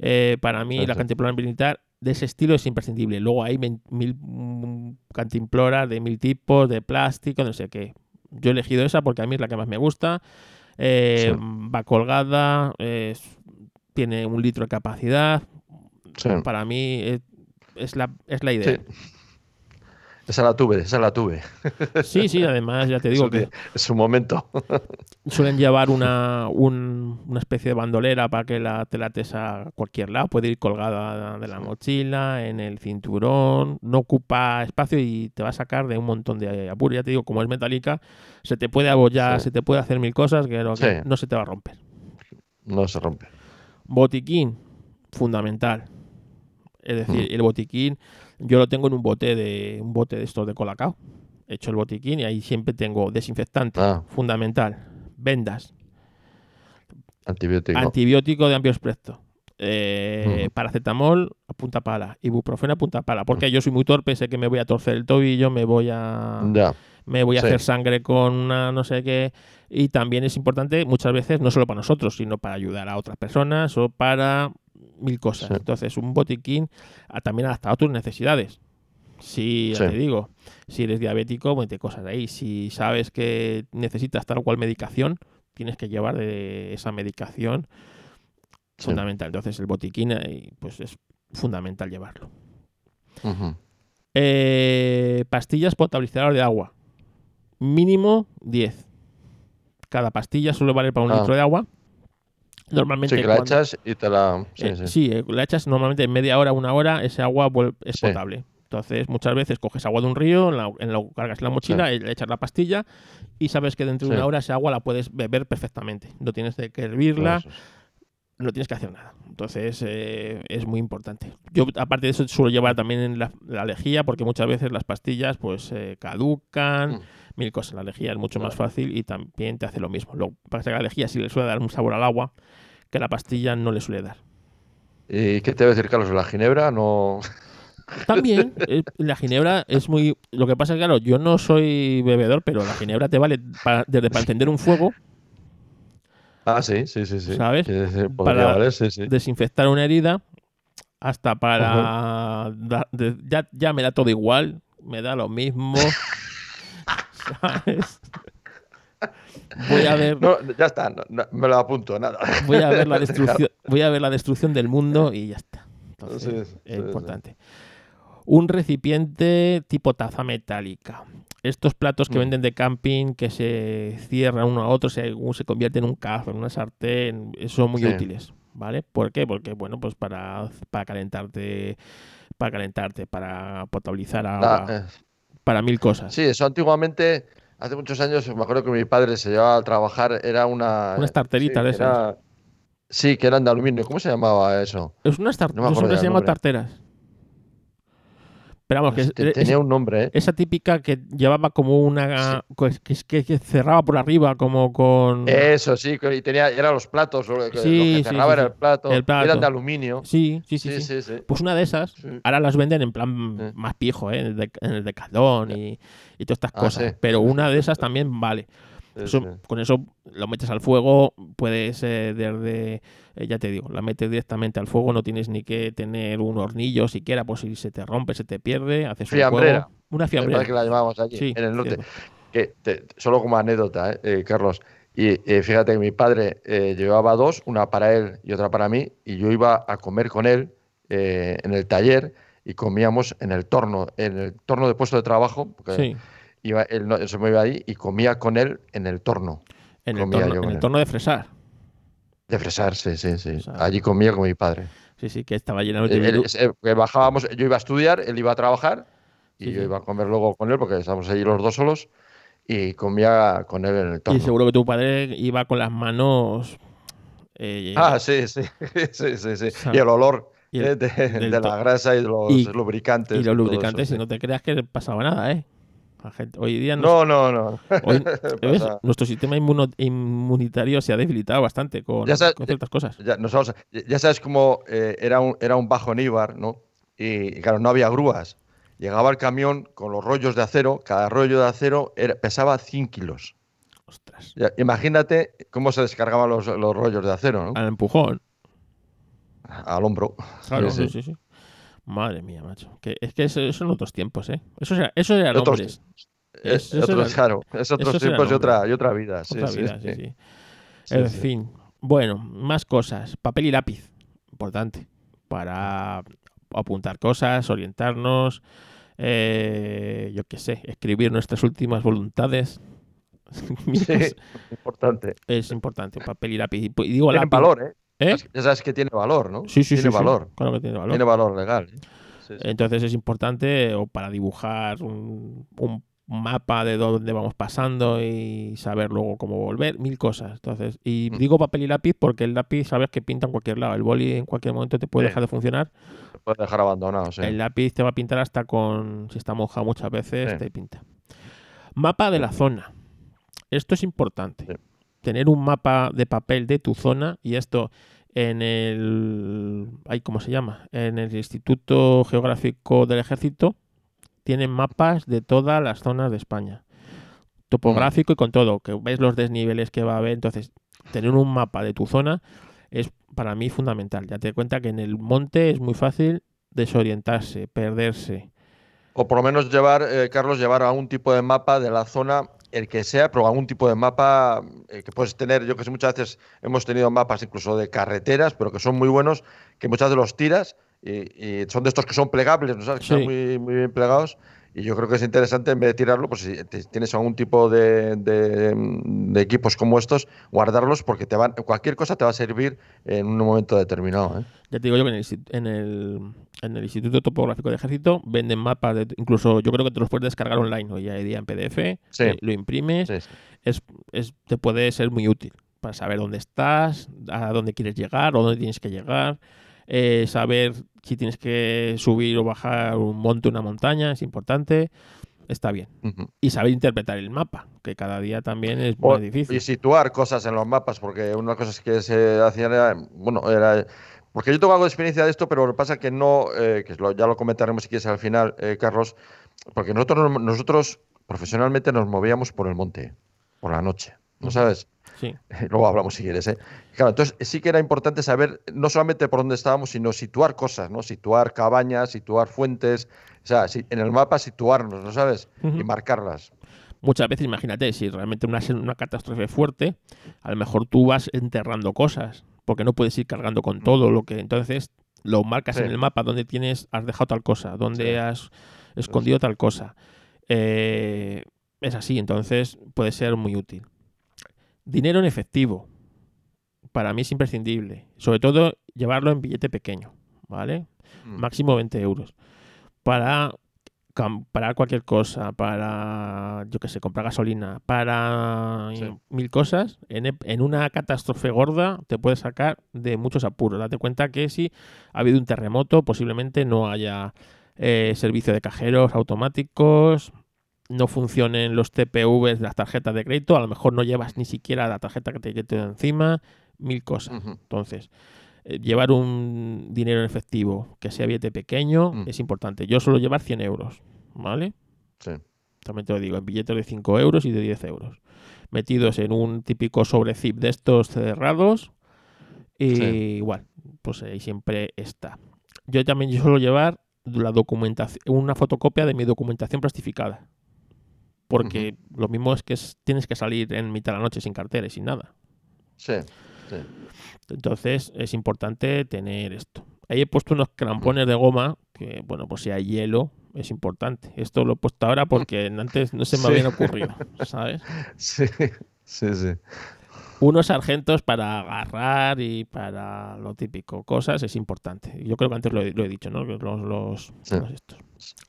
A: Eh, para mí, la cantimplora militar de ese estilo es imprescindible. Luego hay mil mm, cantimploras de mil tipos, de plástico, no sé qué. Yo he elegido esa porque a mí es la que más me gusta. Eh, va colgada, tiene un litro de capacidad. Para mí es, la, es la idea.
B: Esa la tuve, esa la tuve.
A: Sí, sí, además ya te digo que...
B: Es (laughs) su momento.
A: Suelen llevar una, una especie de bandolera para que la, te la a cualquier lado. Puede ir colgada de la mochila, en el cinturón. No ocupa espacio y te va a sacar de un montón de apuro. Ya te digo, como es metálica, se te puede abollar, se te puede hacer mil cosas que, no se te va a romper.
B: No se rompe.
A: Botiquín, fundamental. Es decir, mm. el botiquín yo lo tengo en un bote de un bote de estos de colacao. He hecho el botiquín y ahí siempre tengo desinfectante, ah. fundamental, vendas,
B: antibiótico,
A: antibiótico de amplio espectro, eh, paracetamol a punta pala, ibuprofeno a punta pala, porque yo soy muy torpe, sé que me voy a torcer el tobillo, me voy a me voy a hacer sangre con una no sé qué. Y también es importante muchas veces no solo para nosotros, sino para ayudar a otras personas o para mil cosas. Entonces, un botiquín también adaptado a tus necesidades. Si, ya te digo, si eres diabético, mete cosas ahí. Si sabes que necesitas tal o cual medicación, tienes que llevar de esa medicación fundamental. Entonces, el botiquín, eh, pues es fundamental llevarlo. Eh, pastillas potabilizadoras de agua. Mínimo 10. Cada pastilla suele valer para un ah. litro de agua. Normalmente.
B: Sí, la echas y te la.
A: Sí, eh, sí. Eh, la echas normalmente en media hora, una hora, ese agua es potable. Entonces, muchas veces coges agua de un río, en la, cargas en la mochila, le echas la pastilla y sabes que dentro de una hora esa agua la puedes beber perfectamente. No tienes que hervirla, no tienes que hacer nada. Entonces, eh, es muy importante. Yo, aparte de eso, suelo llevar también la, la lejía porque muchas veces las pastillas pues caducan. Mm. mil cosas. La lejía es mucho más fácil y también te hace lo mismo. Lo que pasa es que la lejía sí le suele dar un sabor al agua que la pastilla no le suele dar.
B: ¿Y qué te va a decir, Carlos? ¿La ginebra no...?
A: También, (laughs) eh, la ginebra es muy... Lo que pasa es que, claro, yo no soy bebedor, pero la ginebra te vale desde para encender un fuego.
B: Ah, sí, sí, sí. sí.
A: ¿Sabes? para desinfectar una herida hasta para... ya, ya me da todo igual, me da lo mismo. (laughs) Voy a ver.
B: No, ya está, me lo apunto, nada.
A: Voy a ver la (laughs) destrucción, voy a ver la destrucción del mundo y ya está. Entonces, es importante. Un recipiente tipo taza metálica. Estos platos que mm. venden de camping que se cierran uno a otro, según se convierte en un cazo, en una sartén, son muy útiles. ¿Vale? ¿Por qué? Porque, bueno, pues para, para calentarte, para calentarte, para potabilizar agua, ah, para mil cosas.
B: Sí, eso antiguamente hace muchos años, me acuerdo que mi padre se llevaba a trabajar, era una...
A: Una tarteritas de esas.
B: sí, que eran de aluminio. ¿Cómo se llamaba eso?
A: Es una tarteras. No se llama tarteras. Pero vamos, que
B: tenía un nombre, ¿eh?
A: Esa típica que llevaba como una. Pues, que, que, cerraba por arriba, como con.
B: Eso, sí, y tenía, eran los platos. Lo que, cerraba era el plato, Eran de aluminio.
A: Sí sí sí, sí, Pues una de esas, ahora las venden en plan más pijo, ¿eh? En el, decalón y, y todas estas ah, cosas. Pero una de esas también vale con eso lo metes al fuego, puedes eh, desde, eh, ya te digo, la metes directamente al fuego, no tienes ni que tener un hornillo siquiera, pues si se te rompe, se te pierde, haces
B: fiambrera.
A: una fiambrera.
B: que la allí, en el norte. Que solo como anécdota, eh, Carlos. Y fíjate que mi padre llevaba dos, una para él y otra para mí, y yo iba a comer con él en el taller y comíamos en el torno, en el torno de puesto de trabajo, porque sí iba, él, se me iba ahí y comía con él en el torno.
A: En el, torno, en el torno de fresar.
B: De fresar, sí, sí, sí. Allí comía con mi padre.
A: Sí, sí, que estaba lleno de...
B: que bajábamos, yo iba a estudiar, él iba a trabajar y yo iba a comer luego con él porque estábamos allí los dos solos y comía con él en el torno.
A: Y seguro que tu padre iba con las manos...
B: Eh, ah, sí, sí, (laughs) sí, sí, sí. y el olor eh, de, la grasa y los lubricantes.
A: Y los lubricantes, y no te creas que pasaba nada, ¿eh? Hoy día
B: no, no, no. (laughs)
A: nuestro sistema inmunitario se ha debilitado bastante con, ciertas cosas.
B: Ya, ya sabes cómo eh, era, un, era un bajo Níbar, ¿no? Y, claro, no había grúas. Llegaba el camión con los rollos de acero, cada rollo de acero pesaba 100 kilos.
A: Ostras.
B: imagínate cómo se descargaban los, los rollos de acero, ¿no?
A: Al empujón.
B: Al hombro.
A: Claro, sí, sí. sí. Madre mía, macho. Que, es que eso, son otros tiempos, ¿eh? Eso, era, eso eran hombres.
B: Es, otros, claro, es otros tiempos y otra, y otra vida. Sí,
A: otra vida, sí, sí. En fin. Bueno, más cosas. Papel y lápiz. Importante. Para apuntar cosas, orientarnos. Eh, yo qué sé, escribir nuestras últimas voluntades. (laughs)
B: sí, importante.
A: Es importante, papel y lápiz. Y digo
B: lápiz. valor, ¿eh? ¿Eh? Ya sabes que tiene valor, ¿no?
A: Sí, sí,
B: tiene
A: sí.
B: Valor.
A: Claro que tiene valor.
B: Tiene valor legal.
A: Entonces es importante o para dibujar un, mapa de dónde vamos pasando y saber luego cómo volver, mil cosas. Entonces, y mm. digo papel y lápiz porque el lápiz sabes que pinta en cualquier lado. El boli en cualquier momento te puede dejar de funcionar.
B: Te puede dejar abandonado, sí.
A: El lápiz te va a pintar hasta con, si está mojado muchas veces, te pinta. Mapa de la zona. Esto es importante tener un mapa de papel de tu zona y esto en el ¿cómo se llama? En el Instituto Geográfico del Ejército tienen mapas de todas las zonas de España. Topográfico y con todo, que ves los desniveles que va a haber, entonces tener un mapa de tu zona es para mí fundamental. Ya te cuenta que en el monte es muy fácil desorientarse, perderse.
B: O por lo menos llevar, eh, Carlos, llevar a un tipo de mapa de la zona el que sea, pero algún tipo de mapa eh, que puedes tener. Yo que sé, muchas veces hemos tenido mapas incluso de carreteras, pero que son muy buenos, que muchas veces los tiras y, son de estos que son plegables, ¿no sabes? Que son muy, muy bien plegados y yo creo que es interesante, en vez de tirarlo, pues si tienes algún tipo de, de, equipos como estos, guardarlos porque te van, cualquier cosa te va a servir en un momento determinado. ¿eh?
A: Ya te digo yo que en el, en el, Instituto Topográfico de Ejército venden mapas, de, incluso yo creo que te los puedes descargar online, hoy día en PDF, eh, lo imprimes, Es, es, te puede ser muy útil para saber dónde estás, a dónde quieres llegar o dónde tienes que llegar. Eh, saber si tienes que subir o bajar un monte, una montaña, es importante. Está bien. Y saber interpretar el mapa, que cada día también es muy difícil.
B: Y situar cosas en los mapas, porque una cosa que se hacían era, bueno, era porque yo tengo algo de experiencia de esto, pero lo que pasa es que no, eh, que ya lo comentaremos si quieres al final, eh, Carlos, porque nosotros, nosotros profesionalmente nos movíamos por el monte, por la noche, ¿no sabes? Luego hablamos si quieres. ¿eh? Claro, entonces sí que era importante saber no solamente por dónde estábamos, sino situar cosas, ¿no? Situar cabañas, situar fuentes, o sea, en el mapa situarnos, ¿no sabes? Y marcarlas.
A: muchas veces, imagínate, si realmente una, una catástrofe fuerte, a lo mejor tú vas enterrando cosas, porque no puedes ir cargando con todo lo que. Entonces, lo marcas en el mapa donde tienes, has dejado tal cosa, donde has escondido tal cosa. Eh, es así, entonces puede ser muy útil. Dinero en efectivo. Para mí es imprescindible. Sobre todo llevarlo en billete pequeño, ¿vale? Mm. Máximo 20 euros. Para para cualquier cosa, para, yo qué sé, comprar gasolina, para mil cosas, en, en, una catástrofe gorda te puede sacar de muchos apuros. Date cuenta que si ha habido un terremoto, posiblemente no haya eh, servicio de cajeros automáticos, no funcionen los TPVs de las tarjetas de crédito, a lo mejor no llevas ni siquiera la tarjeta que te quede encima, mil cosas. Entonces, eh, llevar un dinero en efectivo que sea billete pequeño mm. es importante. Yo suelo llevar 100 euros, ¿vale?
B: Sí.
A: También te lo digo, en billetes de 5 euros y de 10 euros. Metidos en un típico sobre zip de estos cerrados. Y igual, pues ahí siempre está. Yo también suelo llevar la documentación, una fotocopia de mi documentación plastificada porque lo mismo es que tienes que salir en mitad de la noche sin cartera y sin nada.
B: Sí, sí.
A: Entonces es importante tener esto. Ahí he puesto unos crampones de goma que, bueno, pues si hay hielo, es importante. Esto lo he puesto ahora porque (laughs) antes no se me habían ocurrido, ¿sabes? (laughs)
B: Sí, sí, sí.
A: Unos sargentos para agarrar y para lo típico, cosas, es importante. Yo creo que antes lo he, dicho, ¿no? Los, los, estos.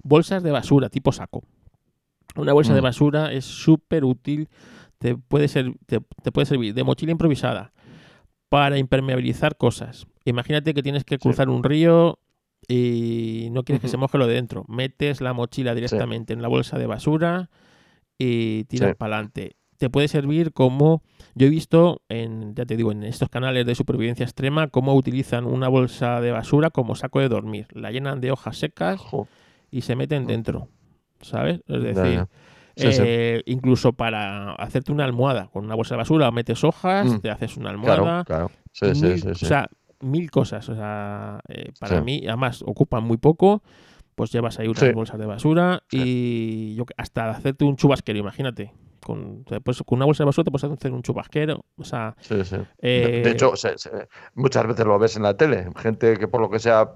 A: Bolsas de basura tipo saco. Una bolsa de mm. basura es súper útil, te puede, ser, te, puede servir de mochila improvisada para impermeabilizar cosas. Imagínate que tienes que cruzar un río y no quieres que se moje lo de dentro. Metes la mochila directamente en la bolsa de basura y tiras para adelante. Te puede servir como yo he visto en ya te digo en estos canales de supervivencia extrema cómo utilizan una bolsa de basura como saco de dormir. La llenan de hojas secas y se meten dentro. ¿Sabes? Es decir, eh, incluso para hacerte una almohada con una bolsa de basura, metes hojas, mm. te haces una almohada.
B: Claro, Sí,
A: sí, o sea, mil cosas. O sea, eh, para mí, además, ocupan muy poco. Pues llevas ahí unas bolsas de basura y yo hasta hacerte un chubasquero, imagínate. Con, pues, con una bolsa de basura te puedes hacer un chubasquero. O sea,
B: de, eh, hecho, muchas veces lo ves en la tele. Gente que por lo que sea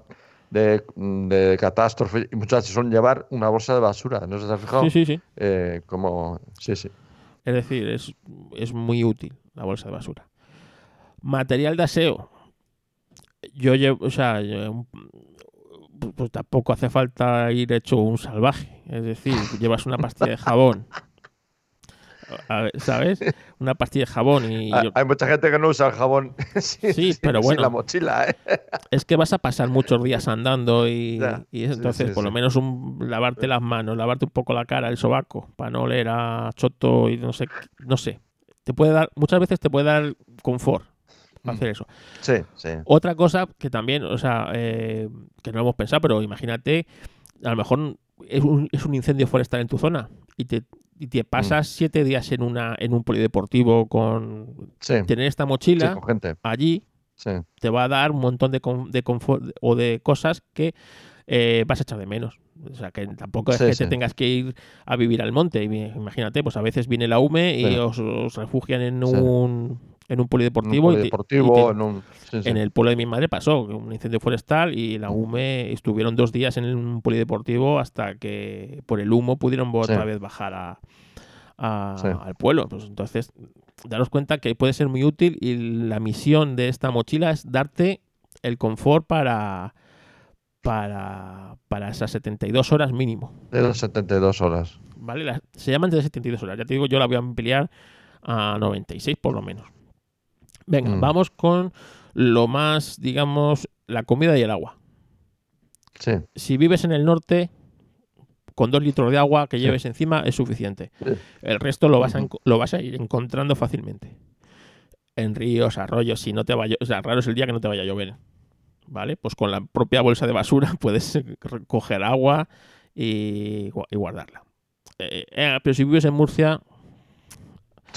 B: de, de catástrofe y muchas veces son llevar una bolsa de basura. ¿No se ha fijado?
A: Sí, sí, sí.
B: Eh, como, sí, sí.
A: Es decir, es, es muy útil la bolsa de basura. Material de aseo. Yo llevo, o sea, pues tampoco hace falta ir hecho un salvaje. Es decir, llevas una pastilla de jabón ¿sabes? Una pastilla de jabón y...
B: Hay mucha gente que no usa el jabón (laughs)
A: sí, pero bueno,
B: la mochila, ¿eh?
A: Es que vas a pasar muchos días andando y, entonces por lo menos un, lavarte las manos, lavarte un poco la cara, el sobaco, para no oler a choto y no sé, no sé. Te puede dar, muchas veces te puede dar confort mm. hacer eso.
B: Sí, sí.
A: Otra cosa que también, o sea, eh, que no hemos pensado, pero imagínate, a lo mejor es un, es un incendio forestal en tu zona y te, y te pasas mm. siete días en una en un polideportivo con tener esta mochila allí te va a dar un montón de, de confort o de cosas que eh, vas a echar de menos. O sea, que tampoco es que te tengas que ir a vivir al monte. Imagínate, pues a veces viene la UME y os, refugian en un en un polideportivo.
B: En, un
A: en, el pueblo de mi madre pasó un incendio forestal y la UME estuvieron dos días en un polideportivo hasta que por el humo pudieron otra vez bajar a, al pueblo. Pues entonces, daros cuenta que puede ser muy útil y la misión de esta mochila es darte el confort para, para, para esas 72 horas mínimo.
B: De las 72 horas.
A: ¿Vale? se llaman de 72 horas. Ya te digo, yo la voy a ampliar a 96 por lo menos. Venga, mm. vamos con lo más, digamos, la comida y el agua.
B: Sí.
A: Si vives en el norte, con dos litros de agua que lleves encima es suficiente. El resto lo vas, a, lo vas a ir encontrando fácilmente. En ríos, arroyos, si no te vaya, o sea, raro es el día que no te vaya a llover. ¿Vale? Pues con la propia bolsa de basura (laughs) puedes coger agua y, guardarla. Eh, eh, pero si vives en Murcia,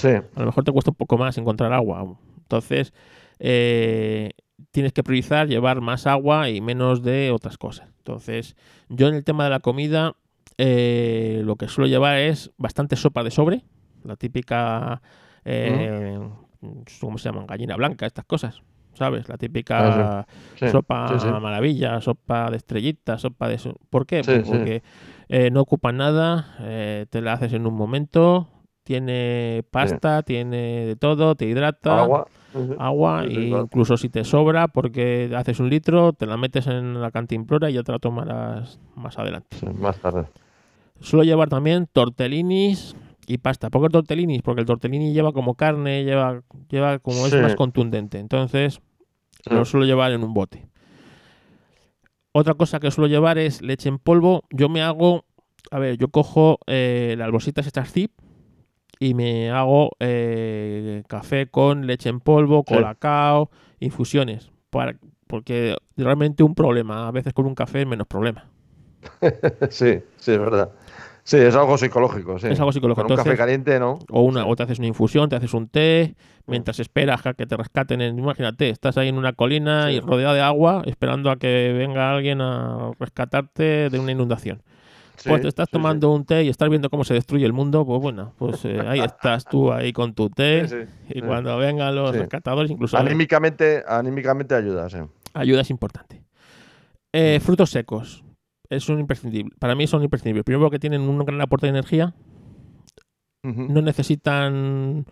A: a lo mejor te cuesta un poco más encontrar agua. Entonces, eh, tienes que priorizar llevar más agua y menos de otras cosas. Entonces, yo en el tema de la comida eh, lo que suelo llevar es bastante sopa de sobre, la típica, eh, ¿cómo se llaman? Gallina blanca, estas cosas, ¿sabes? La típica
B: Ah, Sí,
A: sopa
B: sí,
A: maravilla, sopa de estrellitas, sopa de... ¿Por qué? Pues porque eh, no ocupa nada, eh, te la haces en un momento, tiene pasta, tiene de todo, te hidrata
B: Agua.
A: Agua e incluso si te sobra porque haces un litro, te la metes en la cantimplora y ya te la tomarás más adelante.
B: Sí, más tarde.
A: Suelo llevar también tortellinis y pasta. ¿Por qué tortellinis? Porque el tortellini lleva como carne, lleva, lleva como
B: Sí.
A: es más contundente. Entonces
B: Sí.
A: lo suelo llevar en un bote. Otra cosa que suelo llevar es leche en polvo. Yo me hago, a ver, yo cojo eh, las bolsitas estas zip y me hago eh, café con leche en polvo,
B: Sí.
A: colacao, infusiones. Para, porque realmente un problema, a veces con un café menos problema. (laughs)
B: Sí, sí, es verdad. Sí, es algo psicológico, sí.
A: Es algo psicológico.
B: Con un café caliente, ¿no?
A: O, una,
B: Sí.
A: o te haces una infusión, te haces un té, mientras esperas a que te rescaten. En, imagínate, estás ahí en una colina
B: Sí.
A: y rodeado de agua, esperando a que venga alguien a rescatarte de una inundación.
B: Sí,
A: pues te estás
B: sí, sí.
A: tomando un té y estás viendo cómo se destruye el mundo, pues bueno, pues eh, (laughs) ahí estás tú ahí con tu té. Y cuando vengan los rescatadores, incluso
B: Anímicamente, anímicamente ayuda, sí.
A: ayuda es importante. Eh, frutos secos. Es un imprescindible. Para mí son imprescindibles. Primero porque tienen un gran aporte de energía. No necesitan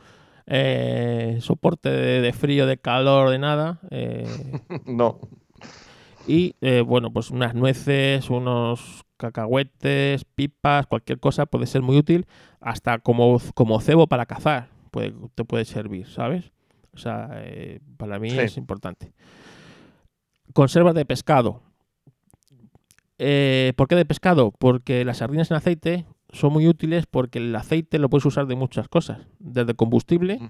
A: eh, soporte de, de frío, de calor, de nada. (laughs)
B: No.
A: y bueno, pues unas nueces, unos cacahuetes, pipas, cualquier cosa puede ser muy útil, hasta como, como cebo para cazar puede, te puede servir, ¿sabes? O sea, eh, para mí
B: Sí.
A: es importante. Conservas de pescado. Eh, ¿Por qué de pescado? Porque las sardinas en aceite son muy útiles porque el aceite lo puedes usar de muchas cosas, desde combustible
B: Mm.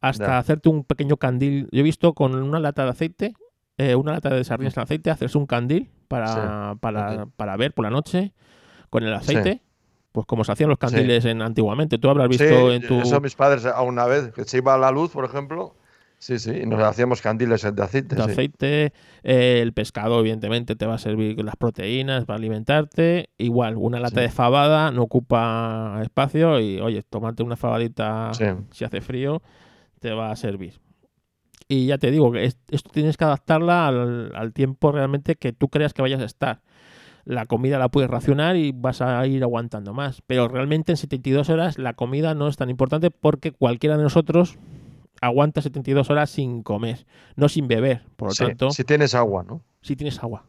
A: hasta hacerte un pequeño candil. Yo he visto con una lata de aceite, eh, una lata de sardinas en aceite, hacerse un candil para, para, para ver por la noche con el
B: Sí.
A: aceite. Pues como se hacían los candiles en, antiguamente. Tú habrás visto en tu...
B: eso mis padres a una vez, que se iba a la luz, por ejemplo. Sí, sí, nos hacíamos candiles de aceite.
A: de
B: sí.
A: aceite, eh, el pescado evidentemente te va a servir las proteínas para alimentarte, igual una lata
B: Sí.
A: de fabada no ocupa espacio y oye, tomarte una fabadita
B: Sí.
A: si hace frío te va a servir. Y ya te digo que es- esto tienes que adaptarla al, al tiempo realmente que tú creas que vayas a estar. La comida la puedes racionar y vas a ir aguantando más. Pero realmente en 72 horas la comida no es tan importante porque cualquiera de nosotros aguanta 72 horas sin comer, no sin beber. Por lo
B: Sí,
A: tanto,
B: Si tienes agua, ¿no?
A: si tienes agua.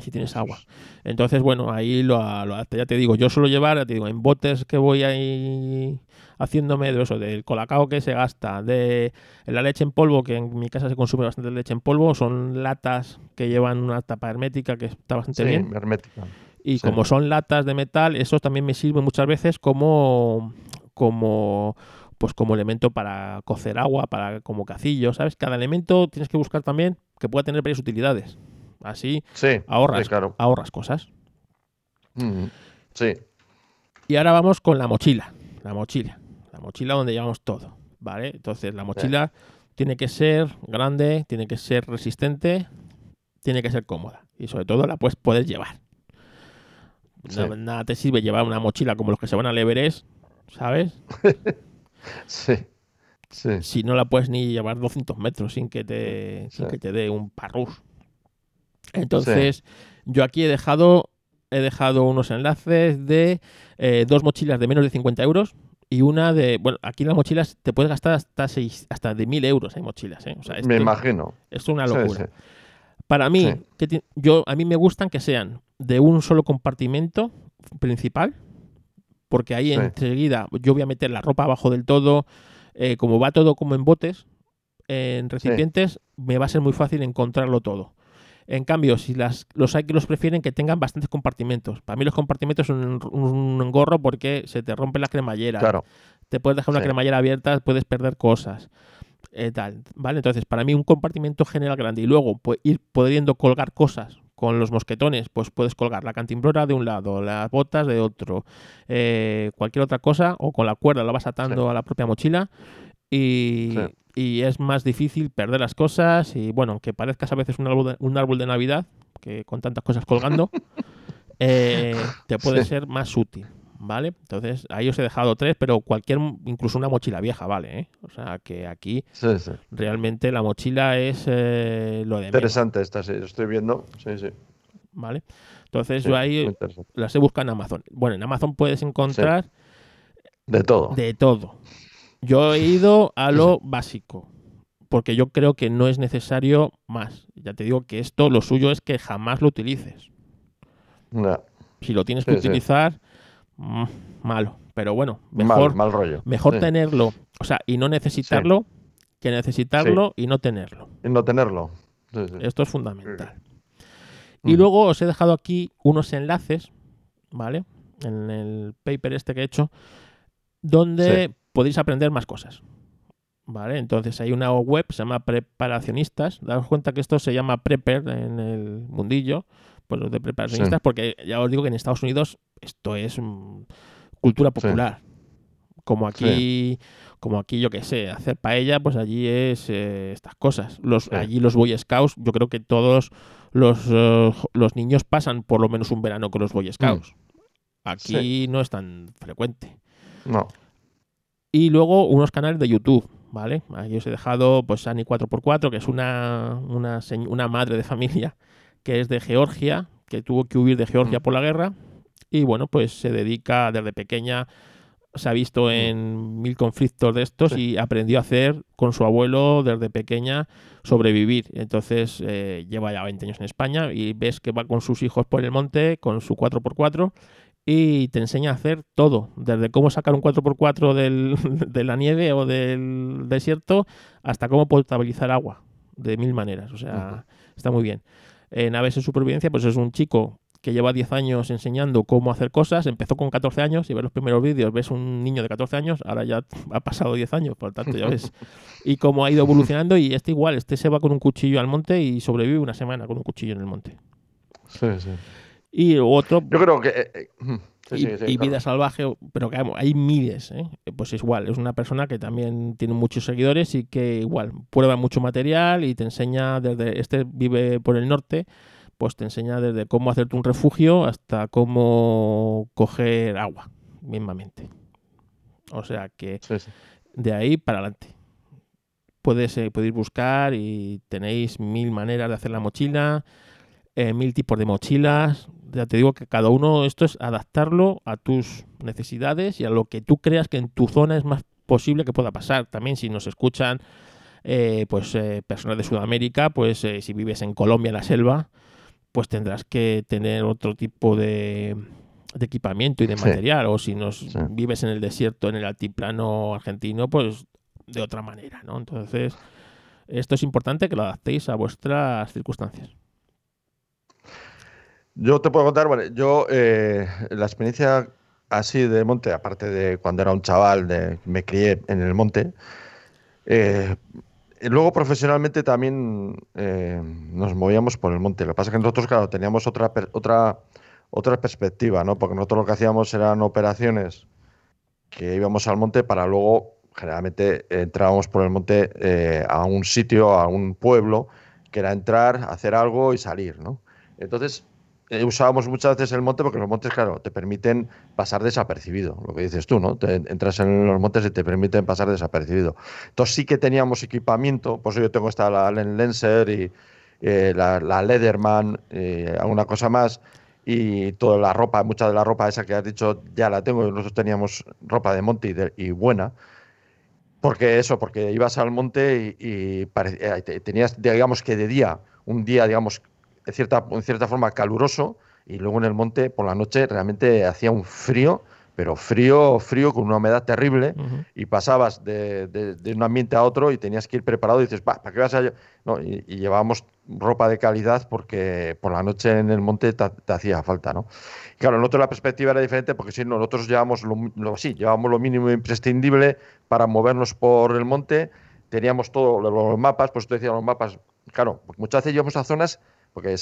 A: Si tienes agua. Entonces, bueno, ahí lo, lo. Ya te digo, yo suelo llevar, ya te digo, en botes que voy ahí haciéndome de eso, del colacao que se gasta, de la leche en polvo, que en mi casa se consume bastante leche en polvo, son latas que llevan una tapa hermética que está bastante
B: Sí,
A: bien.
B: hermética.
A: Y
B: sí.
A: como son latas de metal, eso también me sirve muchas veces como, como, pues como elemento para cocer agua, para como cacillo, ¿sabes? Cada elemento tienes que buscar también que pueda tener varias utilidades. Así
B: Sí,
A: ahorras,
B: claro.
A: ahorras cosas.
B: Mm, Sí,
A: Y ahora vamos con la mochila. La mochila. La mochila donde llevamos todo. ¿Vale? Entonces, la mochila tiene que ser grande, tiene que ser resistente, tiene que ser cómoda. Y sobre todo la puedes poder llevar.
B: Sí.
A: No- nada te sirve llevar una mochila como los que se van al Everest, ¿sabes? (laughs)
B: sí, sí.
A: Si no la puedes ni llevar 200 metros sin que te, sin que te dé un parrús. Entonces, yo aquí he dejado, he dejado unos enlaces de eh, dos mochilas de menos de 50 euros y una de. Bueno, aquí en las mochilas te puedes gastar hasta seis, hasta de 1000 euros hay mochilas, ¿eh? O sea, esto,
B: Me imagino.
A: es una locura.
B: sí.
A: Para mí,
B: Sí.
A: que ti- yo, a mí me gustan que sean de un solo compartimento principal, porque ahí enseguida yo voy a meter la ropa abajo del todo, eh, como va todo como en botes, en recipientes, me va a ser muy fácil encontrarlo todo. En cambio, si las, los hay que los prefieren que tengan bastantes compartimentos. Para mí los compartimentos son un, un engorro porque se te rompe la cremallera,
B: Claro.
A: te puedes dejar una
B: Sí.
A: cremallera abierta, puedes perder cosas. eh, tal, ¿vale? Entonces, para mí un compartimento general grande y luego pues, ir pudiendo colgar cosas con los mosquetones, pues puedes colgar la cantimplora de un lado, las botas de otro, eh, cualquier otra cosa, o con la cuerda lo vas atando a la propia mochila y,
B: Sí.
A: y es más difícil perder las cosas y bueno, aunque parezcas a veces un árbol de, un árbol de Navidad, que con tantas cosas colgando, (laughs) eh, te puede ser más útil. ¿Vale? Entonces, ahí os he dejado tres, pero cualquier, incluso una mochila vieja, ¿vale? ¿eh? O sea, que aquí realmente la mochila es eh, lo de
B: Interesante esta, sí, estoy viendo. Sí, sí.
A: ¿Vale? Entonces, yo ahí las he buscado en Amazon. Bueno, en Amazon puedes encontrar...
B: De todo.
A: De todo. Yo he ido a lo básico, porque yo creo que no es necesario más. Ya te digo que esto, lo suyo es que jamás lo utilices. Si lo tienes que utilizar, mm, malo. Pero bueno, mejor,
B: mal, rollo.
A: mejor tenerlo, o sea, y no necesitarlo, que necesitarlo y no tenerlo.
B: Y no tenerlo.
A: Esto es fundamental. Y luego os he dejado aquí unos enlaces, ¿vale? En el paper este que he hecho, donde podéis aprender más cosas. ¿Vale? Entonces hay una web, se llama Preparacionistas. Daos cuenta que esto se llama Prepper en el mundillo, pues de preparacionistas, porque ya os digo que en Estados Unidos esto es mm, cultura popular. Como aquí, como aquí, yo que sé, hacer paella, pues allí es eh, estas cosas. Los, Allí los Boy Scouts, yo creo que todos los, eh, los niños pasan por lo menos un verano con los Boy Scouts. Mm. Aquí no es tan frecuente.
B: No.
A: Y luego unos canales de YouTube, ¿vale? Aquí os he dejado pues Ani 4x4, que es una, una, madre de familia que es de Georgia, que tuvo que huir de Georgia mm. por la guerra. Y bueno, pues se dedica desde pequeña, se ha visto mm. en mil conflictos de estos y aprendió a hacer con su abuelo desde pequeña sobrevivir. Entonces eh, lleva ya 20 años en España y ves que va con sus hijos por el monte con su 4x4 y te enseña a hacer todo, desde cómo sacar un 4x4 del, (laughs) de la nieve o del desierto hasta cómo potabilizar agua, de mil maneras. O sea, está muy bien. En Aves en Supervivencia, pues es un chico que lleva 10 años enseñando cómo hacer cosas, empezó con 14 años y ves los primeros vídeos, ves un niño de 14 años, ahora ya (laughs) ha pasado 10 años, por lo tanto ya ves, (laughs) y cómo ha ido evolucionando y este igual, este se va con un cuchillo al monte y sobrevive una semana con un cuchillo en el monte.
B: Sí, sí.
A: Y otro.
B: Yo creo que. Eh, eh,
A: y, vida salvaje, pero que hay miles, ¿eh? Pues igual, es una persona que también tiene muchos seguidores y que igual prueba mucho material y te enseña desde. Este vive por el norte, pues te enseña desde cómo hacerte un refugio hasta cómo coger agua, mismamente. O sea que de ahí para adelante. Puedes, podéis buscar y tenéis mil maneras de hacer la mochila, mil tipos de mochilas, ya te digo que cada uno, esto es adaptarlo a tus necesidades y a lo que tú creas que en tu zona es más posible que pueda pasar. También si nos escuchan eh, pues eh, personas de Sudamérica, pues eh, si vives en Colombia, en la selva, pues tendrás que tener otro tipo de, equipamiento y de material. O si nos vives en el desierto, en el altiplano argentino, pues de otra manera, ¿no? Entonces, esto es importante que lo adaptéis a vuestras circunstancias.
B: Yo te puedo contar, bueno, yo eh, la experiencia así de monte, aparte de cuando era un chaval, de, me crié en el monte, eh, luego profesionalmente también eh, nos movíamos por el monte. Lo que pasa es que nosotros, teníamos otra, otra, otra perspectiva, ¿no? Porque nosotros lo que hacíamos eran operaciones que íbamos al monte para luego, generalmente, entrábamos por el monte a un sitio, a un pueblo, que era entrar, hacer algo y salir, ¿no? Entonces, eh, usábamos muchas veces el monte porque los montes, claro, te permiten pasar desapercibido, lo que dices tú, ¿no? Te, entras en los montes y te permiten pasar desapercibido. Entonces sí que teníamos equipamiento, por eso yo tengo esta la Allen Lenser y eh, la, la, Lederman, eh, alguna cosa más, y toda la ropa, mucha de la ropa esa que has dicho ya la tengo, nosotros teníamos ropa de monte y, buena. Porque eso, porque ibas al monte y, y tenías, digamos que de día, un día, digamos, en cierta, en cierta forma caluroso y luego en el monte por la noche realmente hacía un frío, pero frío, frío con una humedad terrible y pasabas de, de, un ambiente a otro y tenías que ir preparado y dices, ¿para qué vas a...? No, y, llevábamos ropa de calidad porque por la noche en el monte te, hacía falta, ¿no? claro, nosotros la perspectiva era diferente porque si nosotros llevábamos lo, sí, llevábamos lo mínimo imprescindible para movernos por el monte, teníamos todos los mapas, pues te decía los mapas, claro, muchas veces llevamos a zonas porque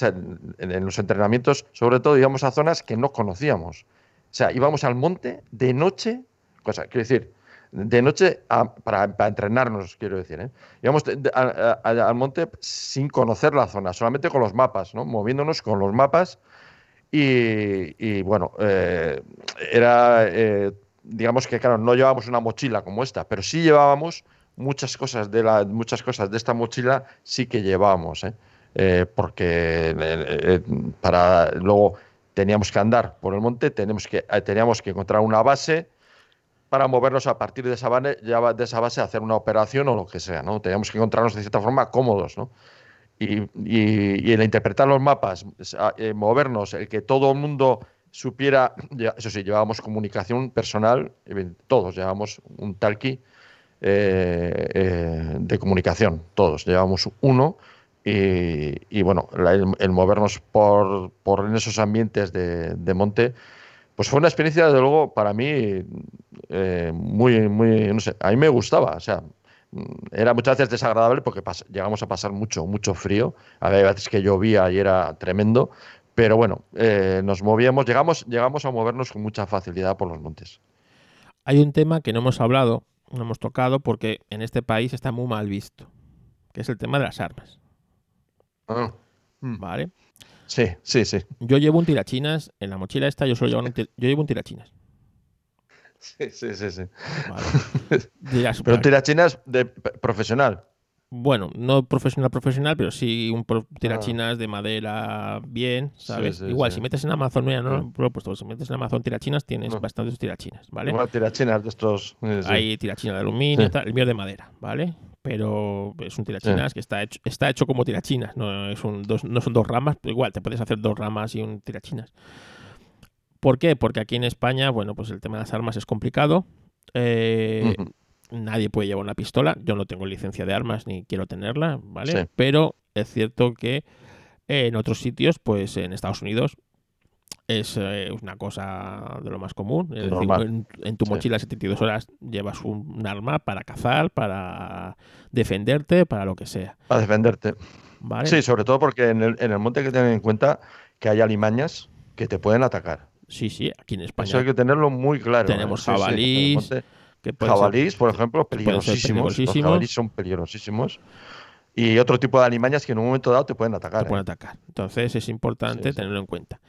B: en, los entrenamientos, sobre todo, íbamos a zonas que no conocíamos. O sea, íbamos al monte de noche, cosa, quiero decir, de noche para, entrenarnos, quiero decir. ¿eh? Íbamos al monte sin conocer la zona, solamente con los mapas, ¿no? moviéndonos con los mapas Y, bueno, eh, era, eh, digamos que claro, no llevábamos una mochila como esta, pero sí llevábamos muchas cosas de la, muchas cosas de esta mochila sí que llevábamos, ¿eh? Porque para luego teníamos que andar por el monte, teníamos que, teníamos que encontrar una base para movernos a partir de esa, base, de esa base a hacer una operación o lo que sea, ¿no? Teníamos que encontrarnos de cierta forma cómodos, ¿no? y, el interpretar los mapas, eh, movernos, el que todo el mundo supiera, (clears throat) eso sí, llevábamos comunicación personal, todos llevábamos un talkie eh, eh, de comunicación, todos llevábamos uno. Y, bueno, el, movernos por, en esos ambientes de, monte, pues fue una experiencia, desde luego, para mí muy, muy, no sé, a mí me gustaba. O sea, era muchas veces desagradable porque llegamos a pasar mucho, mucho frío. Había veces que llovía y era tremendo, pero bueno, eh, nos movíamos, llegamos, llegamos a movernos con mucha facilidad por los montes.
A: Hay un tema que no hemos hablado, no hemos tocado, porque en este país está muy mal visto, que es el tema de las armas.
B: Ah.
A: Mm. ¿Vale?
B: Sí, sí, sí.
A: Yo llevo un tirachinas, en la mochila esta yo solo llevo un, yo llevo un tirachinas.
B: Sí, sí, sí. sí. (laughs) pero tirachinas de profesional.
A: Bueno, no profesional profesional, pero sí un tirachinas ah. de madera bien, ¿sabes? Igual, si metes en Amazon, mira, no lo he puesto, si metes en Amazon tirachinas, tienes bastantes tirachinas, ¿vale?
B: Igual tirachinas de estos.
A: Hay tirachinas de aluminio, el mío de madera, ¿vale? Pero es un tirachinas que está hecho, está hecho como tirachinas, no, es un, dos, no son dos ramas, pero igual te puedes hacer dos ramas y un tirachinas. ¿Por qué? Porque aquí en España, bueno, pues el tema de las armas es complicado. Eh, nadie puede llevar una pistola. Yo no tengo licencia de armas ni quiero tenerla, ¿vale? Pero es cierto que en otros sitios, pues en Estados Unidos, es eh, una cosa de lo más común. Es decir, en, tu mochila 72 horas llevas un, arma para cazar, para defenderte, para lo que sea.
B: Para defenderte. ¿Vale? Sí, sobre todo porque en el, en el monte hay que tener en cuenta que hay alimañas que te pueden atacar.
A: Sí, sí, aquí en España.
B: Eso hay que tenerlo muy claro.
A: Tenemos jabalís.
B: jabalís, por ejemplo, peligrosísimos. Los jabalís son peligrosísimos. Y otro tipo de alimañas que en un momento dado te pueden atacar.
A: Te pueden ¿eh? atacar. Entonces es importante tenerlo en cuenta.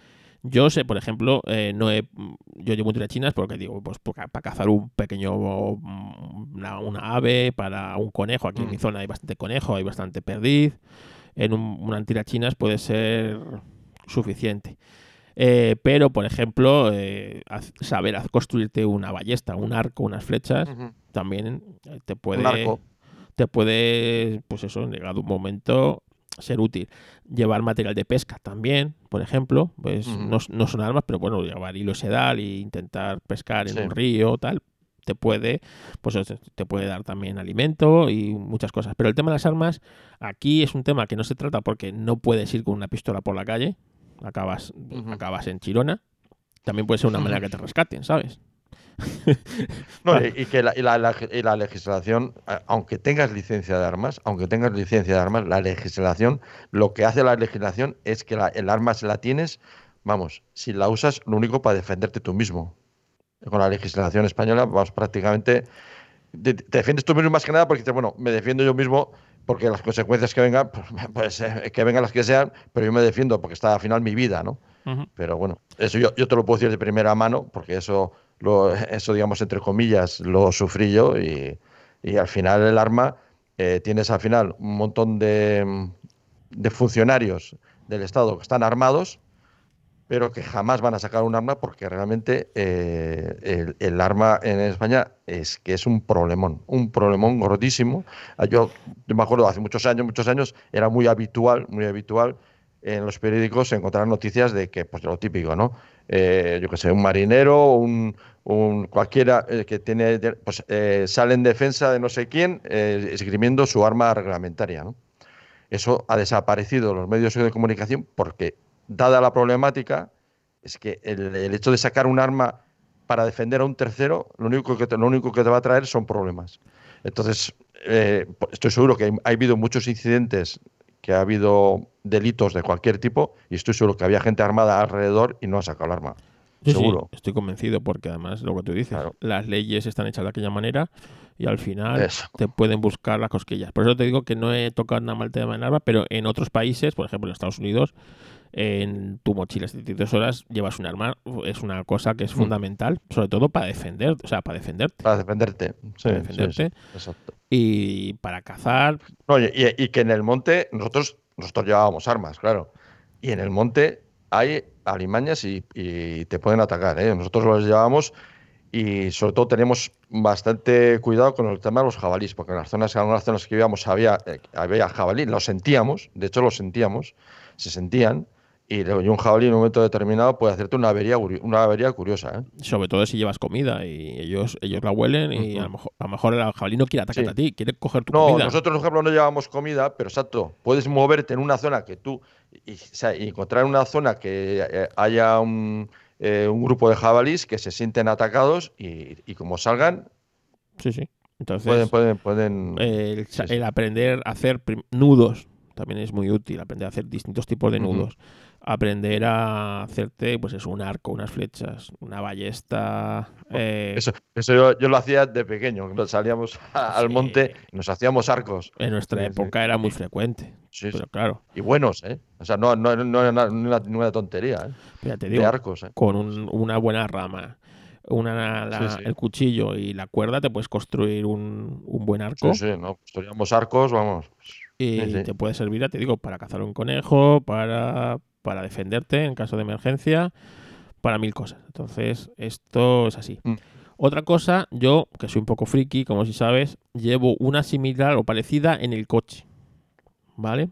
A: Yo sé, por ejemplo, eh, no he, yo llevo un chinas porque digo, pues para cazar un pequeño, una, ave, para un conejo. Aquí en mi mm. zona hay bastante conejo, hay bastante perdiz. En un, una tirachinas puede ser suficiente. Eh, pero, por ejemplo, eh, saber construirte una ballesta, un arco, unas flechas, también eh, te puede, te puede, pues eso, en llegado un momento, ser útil. Llevar material de pesca también, por ejemplo, pues no, son armas, pero bueno, llevar hilo sedal e intentar pescar en un río, tal, te puede, pues te puede dar también alimento y muchas cosas. Pero el tema de las armas, aquí es un tema que no se trata porque no puedes ir con una pistola por la calle, acabas, acabas en Chirona. También puede ser una manera que te (laughs) rescaten, ¿sabes?
B: Y, que la, y, la, legislación, aunque tengas licencia de armas, aunque tengas licencia de armas, la legislación, lo que hace la legislación es que el arma se la tienes, vamos, si la usas, lo único para defenderte tú mismo. Con la legislación española, vamos, prácticamente te, defiendes tú mismo más que nada porque dices, bueno, me defiendo yo mismo porque las consecuencias que vengan, pues, (laughs) pues eh, que vengan las que sean, pero yo me defiendo porque está al final mi vida, ¿no? Pero bueno, eso yo, yo, te lo puedo decir de primera mano, porque eso, lo, eso digamos, entre comillas, lo sufrí yo y, y al final el arma, eh, tienes al final un montón de, de funcionarios del Estado que están armados, pero que jamás van a sacar un arma porque realmente eh, el, arma en España es que es un problemón, un problemón gordísimo. Ah, yo, me acuerdo hace muchos años, muchos años, era muy habitual, muy habitual en los periódicos encontrar noticias de que, pues lo típico, ¿no? Eh, yo que sé, un marinero, un, cualquiera eh, que tiene, pues sale en defensa de no sé quién, esgrimiendo su arma reglamentaria. Eso ha desaparecido los medios de comunicación porque dada la problemática, es que el, hecho de sacar un arma para defender a un tercero, lo único que te, lo único que te va a traer son problemas. Entonces, eh, estoy seguro que ha habido muchos incidentes, que ha habido delitos de cualquier tipo, y estoy seguro que había gente armada alrededor y no ha sacado el arma. Seguro.
A: estoy convencido, porque además, lo que tú dices, las leyes están hechas de aquella manera y al final te pueden buscar las cosquillas. Por eso te digo que no he tocado nada mal el tema de arma, pero en otros países, por ejemplo en Estados Unidos, en tu mochila 72 horas llevas un arma, es una cosa que es mm. fundamental, sobre todo para defender, o sea, para defenderte.
B: Para defenderte,
A: para defenderte. exacto. Y para cazar.
B: y, que en el monte nosotros, nosotros llevábamos armas, claro. Y en el monte hay alimañas y, te pueden atacar. ¿eh? Nosotros los llevábamos y sobre todo tenemos bastante cuidado con el tema de los jabalís, porque en las zonas, en algunas zonas que vivíamos había, eh, había jabalí, lo sentíamos, de hecho lo sentíamos, se sentían, y, un jabalí en un momento determinado puede hacerte una avería, una avería curiosa. ¿eh?
A: Sobre todo si llevas comida y ellos, ellos la huelen y a, lo mejor, a, lo mejor, el jabalí no quiere atacarte a ti, quiere coger tu comida.
B: No, nosotros, por ejemplo, no llevamos comida, pero exacto, puedes moverte en una zona que tú, y, encontrar una zona que eh, haya un, eh, un, grupo de jabalís que se sienten atacados y, como salgan...
A: Sí, sí. Entonces,
B: pueden, pueden, pueden
A: el, aprender a hacer nudos también es muy útil, aprender a hacer distintos tipos de nudos aprender a hacerte, pues es un arco, unas flechas, una ballesta. Eh,
B: eso, eso yo, lo hacía de pequeño, salíamos al monte y nos hacíamos arcos.
A: En nuestra época era muy frecuente. Sí, pero claro.
B: Y buenos, ¿eh? O sea, no, no, no era ninguna tontería, ¿eh?
A: Fíjate, digo, de arcos, ¿eh? Con una buena rama. Una, el cuchillo y la cuerda te puedes construir un, un buen arco.
B: Sí, sí, no, construíamos arcos, vamos.
A: Y te puede servir, te digo, para cazar un conejo, para para defenderte en caso de emergencia, para mil cosas. Entonces, esto es así. Mm. Otra cosa, yo, que soy un poco friki, como si sabes, llevo una similar o parecida en el coche. ¿Vale?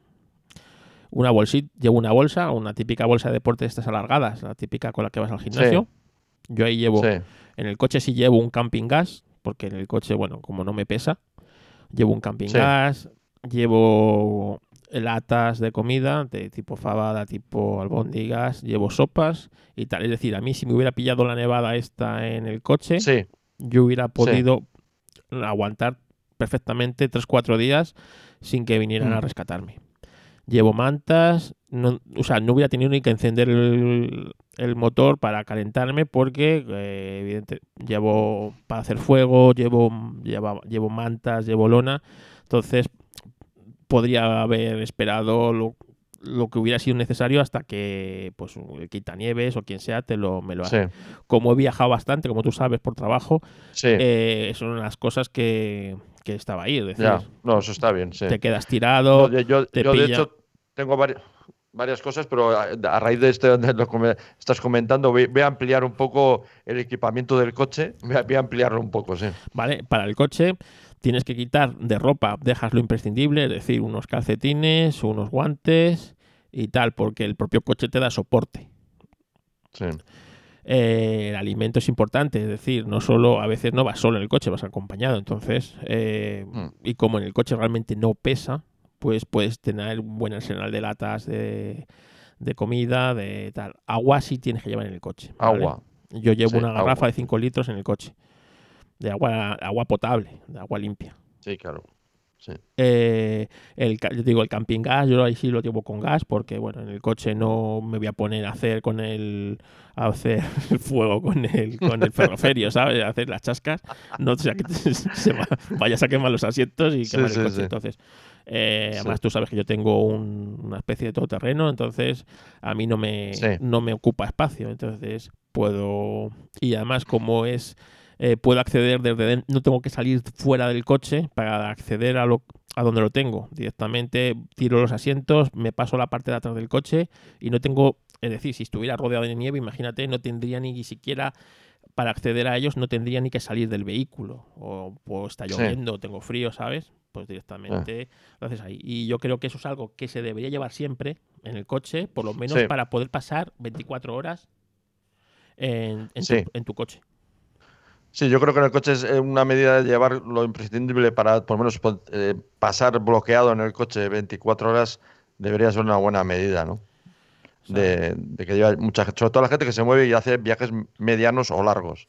A: Una bolsita, llevo una bolsa, una típica bolsa de deporte de estas alargadas, la típica con la que vas al gimnasio. Yo ahí llevo, en el coche sí llevo un camping gas, porque en el coche, bueno, como no me pesa, llevo un camping gas, llevo latas de comida, de tipo fabada, tipo albóndigas, llevo sopas y tal. Es decir, a mí si me hubiera pillado la nevada esta en el coche, yo hubiera podido aguantar perfectamente 3-4 días sin que vinieran a mm. rescatarme. Llevo mantas, no, o sea, no hubiera tenido ni que encender el, motor para calentarme porque, eh, evidentemente, llevo para hacer fuego, llevo, llevo, llevo mantas, llevo lona. Entonces, podría haber esperado lo, que hubiera sido necesario hasta que pues el quitanieves o quien sea te lo me lo haga. Como he viajado bastante, como tú sabes, por trabajo, eh, son las cosas que, que, estaba ahí. Es decir,
B: no, eso está bien.
A: Te quedas tirado.
B: yo, de hecho tengo varias, varias cosas, pero a, raíz de esto que estás comentando, voy, a ampliar un poco el equipamiento del coche. Voy a, ampliarlo un poco, sí.
A: Vale, para el coche tienes que quitar de ropa, dejas lo imprescindible, es decir, unos calcetines, unos guantes y tal, porque el propio coche te da soporte.
B: Sí.
A: Eh, el alimento es importante, es decir, no solo, a veces no vas solo en el coche, vas acompañado, entonces, eh, mm. y como en el coche realmente no pesa, pues puedes tener un buen arsenal de latas de, comida, de tal. Agua sí tienes que llevar en el coche.
B: Agua.
A: Yo llevo una garrafa de 5 litros en el coche de agua, agua potable, de agua limpia.
B: Sí, claro.
A: Eh, el, yo digo, el camping gas, yo ahí sí lo llevo con gas porque, bueno, en el coche no me voy a poner a hacer con el, a hacer el (laughs) fuego con el, con el ferroferio, ¿sabes? A hacer las chascas, no sea que (laughs) se vayas a quemar los asientos y quemar el coche. Entonces, eh, además tú sabes que yo tengo una especie de todoterreno, entonces a mí no me, no me ocupa espacio, entonces puedo, y además como es eh, puedo acceder desde dentro, no tengo que salir fuera del coche para acceder a, lo, a donde lo tengo. Directamente tiro los asientos, me paso la parte de atrás del coche y no tengo, es decir, si estuviera rodeado de nieve, imagínate, no tendría ni siquiera para acceder a ellos no tendría ni que salir del vehículo. O, está lloviendo, tengo frío, ¿sabes? Pues directamente lo haces ahí. Y yo creo que eso es algo que se debería llevar siempre en el coche, por lo menos para poder pasar 24 horas en, en tu coche.
B: Sí, yo creo que en el coche es eh, una medida de llevar lo imprescindible para por lo menos eh, pasar bloqueado en el coche 24 horas debería ser una buena medida, ¿no? De, que lleva mucha gente, sobre todo la gente que se mueve y hace viajes medianos o largos.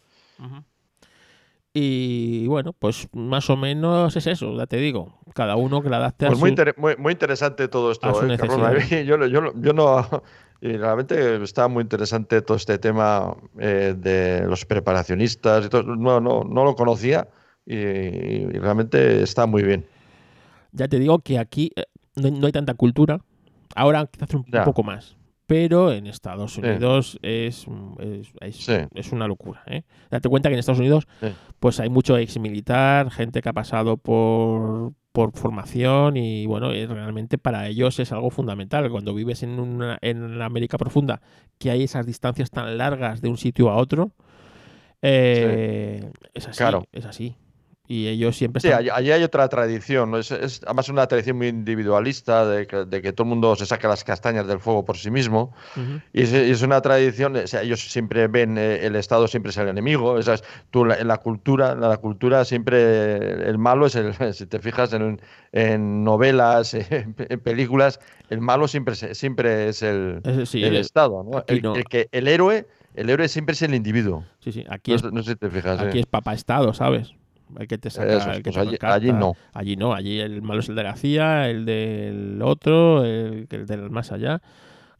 A: Y bueno, pues más o menos es eso, ya te digo. Cada uno que la adapte
B: pues
A: a
B: muy, muy, muy, interesante todo esto, ¿eh? (laughs) yo, yo, yo, no, y realmente está muy interesante todo este tema eh, de los preparacionistas y todo. No, no, no lo conocía y, realmente está muy bien.
A: Ya te digo que aquí eh, no, hay tanta cultura. Ahora quizás un, poco más. Pero en Estados Unidos es, es, una locura. ¿eh? Date cuenta que en Estados Unidos pues hay mucho ex militar, gente que ha pasado por, por formación y bueno, realmente para ellos es algo fundamental. Cuando vives en, una, en la América profunda, que hay esas distancias tan largas de un sitio a otro, eh, es así. Es así y ellos siempre
B: Sí, allí, hay otra tradición, es, es, además una tradición muy individualista de que, de que, todo el mundo se saca las castañas del fuego por sí mismo y, es, una tradición, o sea, ellos siempre ven eh, el Estado siempre es el enemigo, es tú en la cultura, en la cultura siempre el malo es el, (laughs) si te fijas en, en novelas, (laughs) en, películas, el malo siempre, siempre es el, el Estado, ¿no? El, que, el héroe... El héroe siempre es el individuo.
A: Sí, sí. Aquí, es, no sé si te fijas, aquí es papá Estado, ¿sabes? El que te saca, el que
B: pues allí, no.
A: Allí no, allí el malo es el de la CIA, el del otro, el, el del más allá,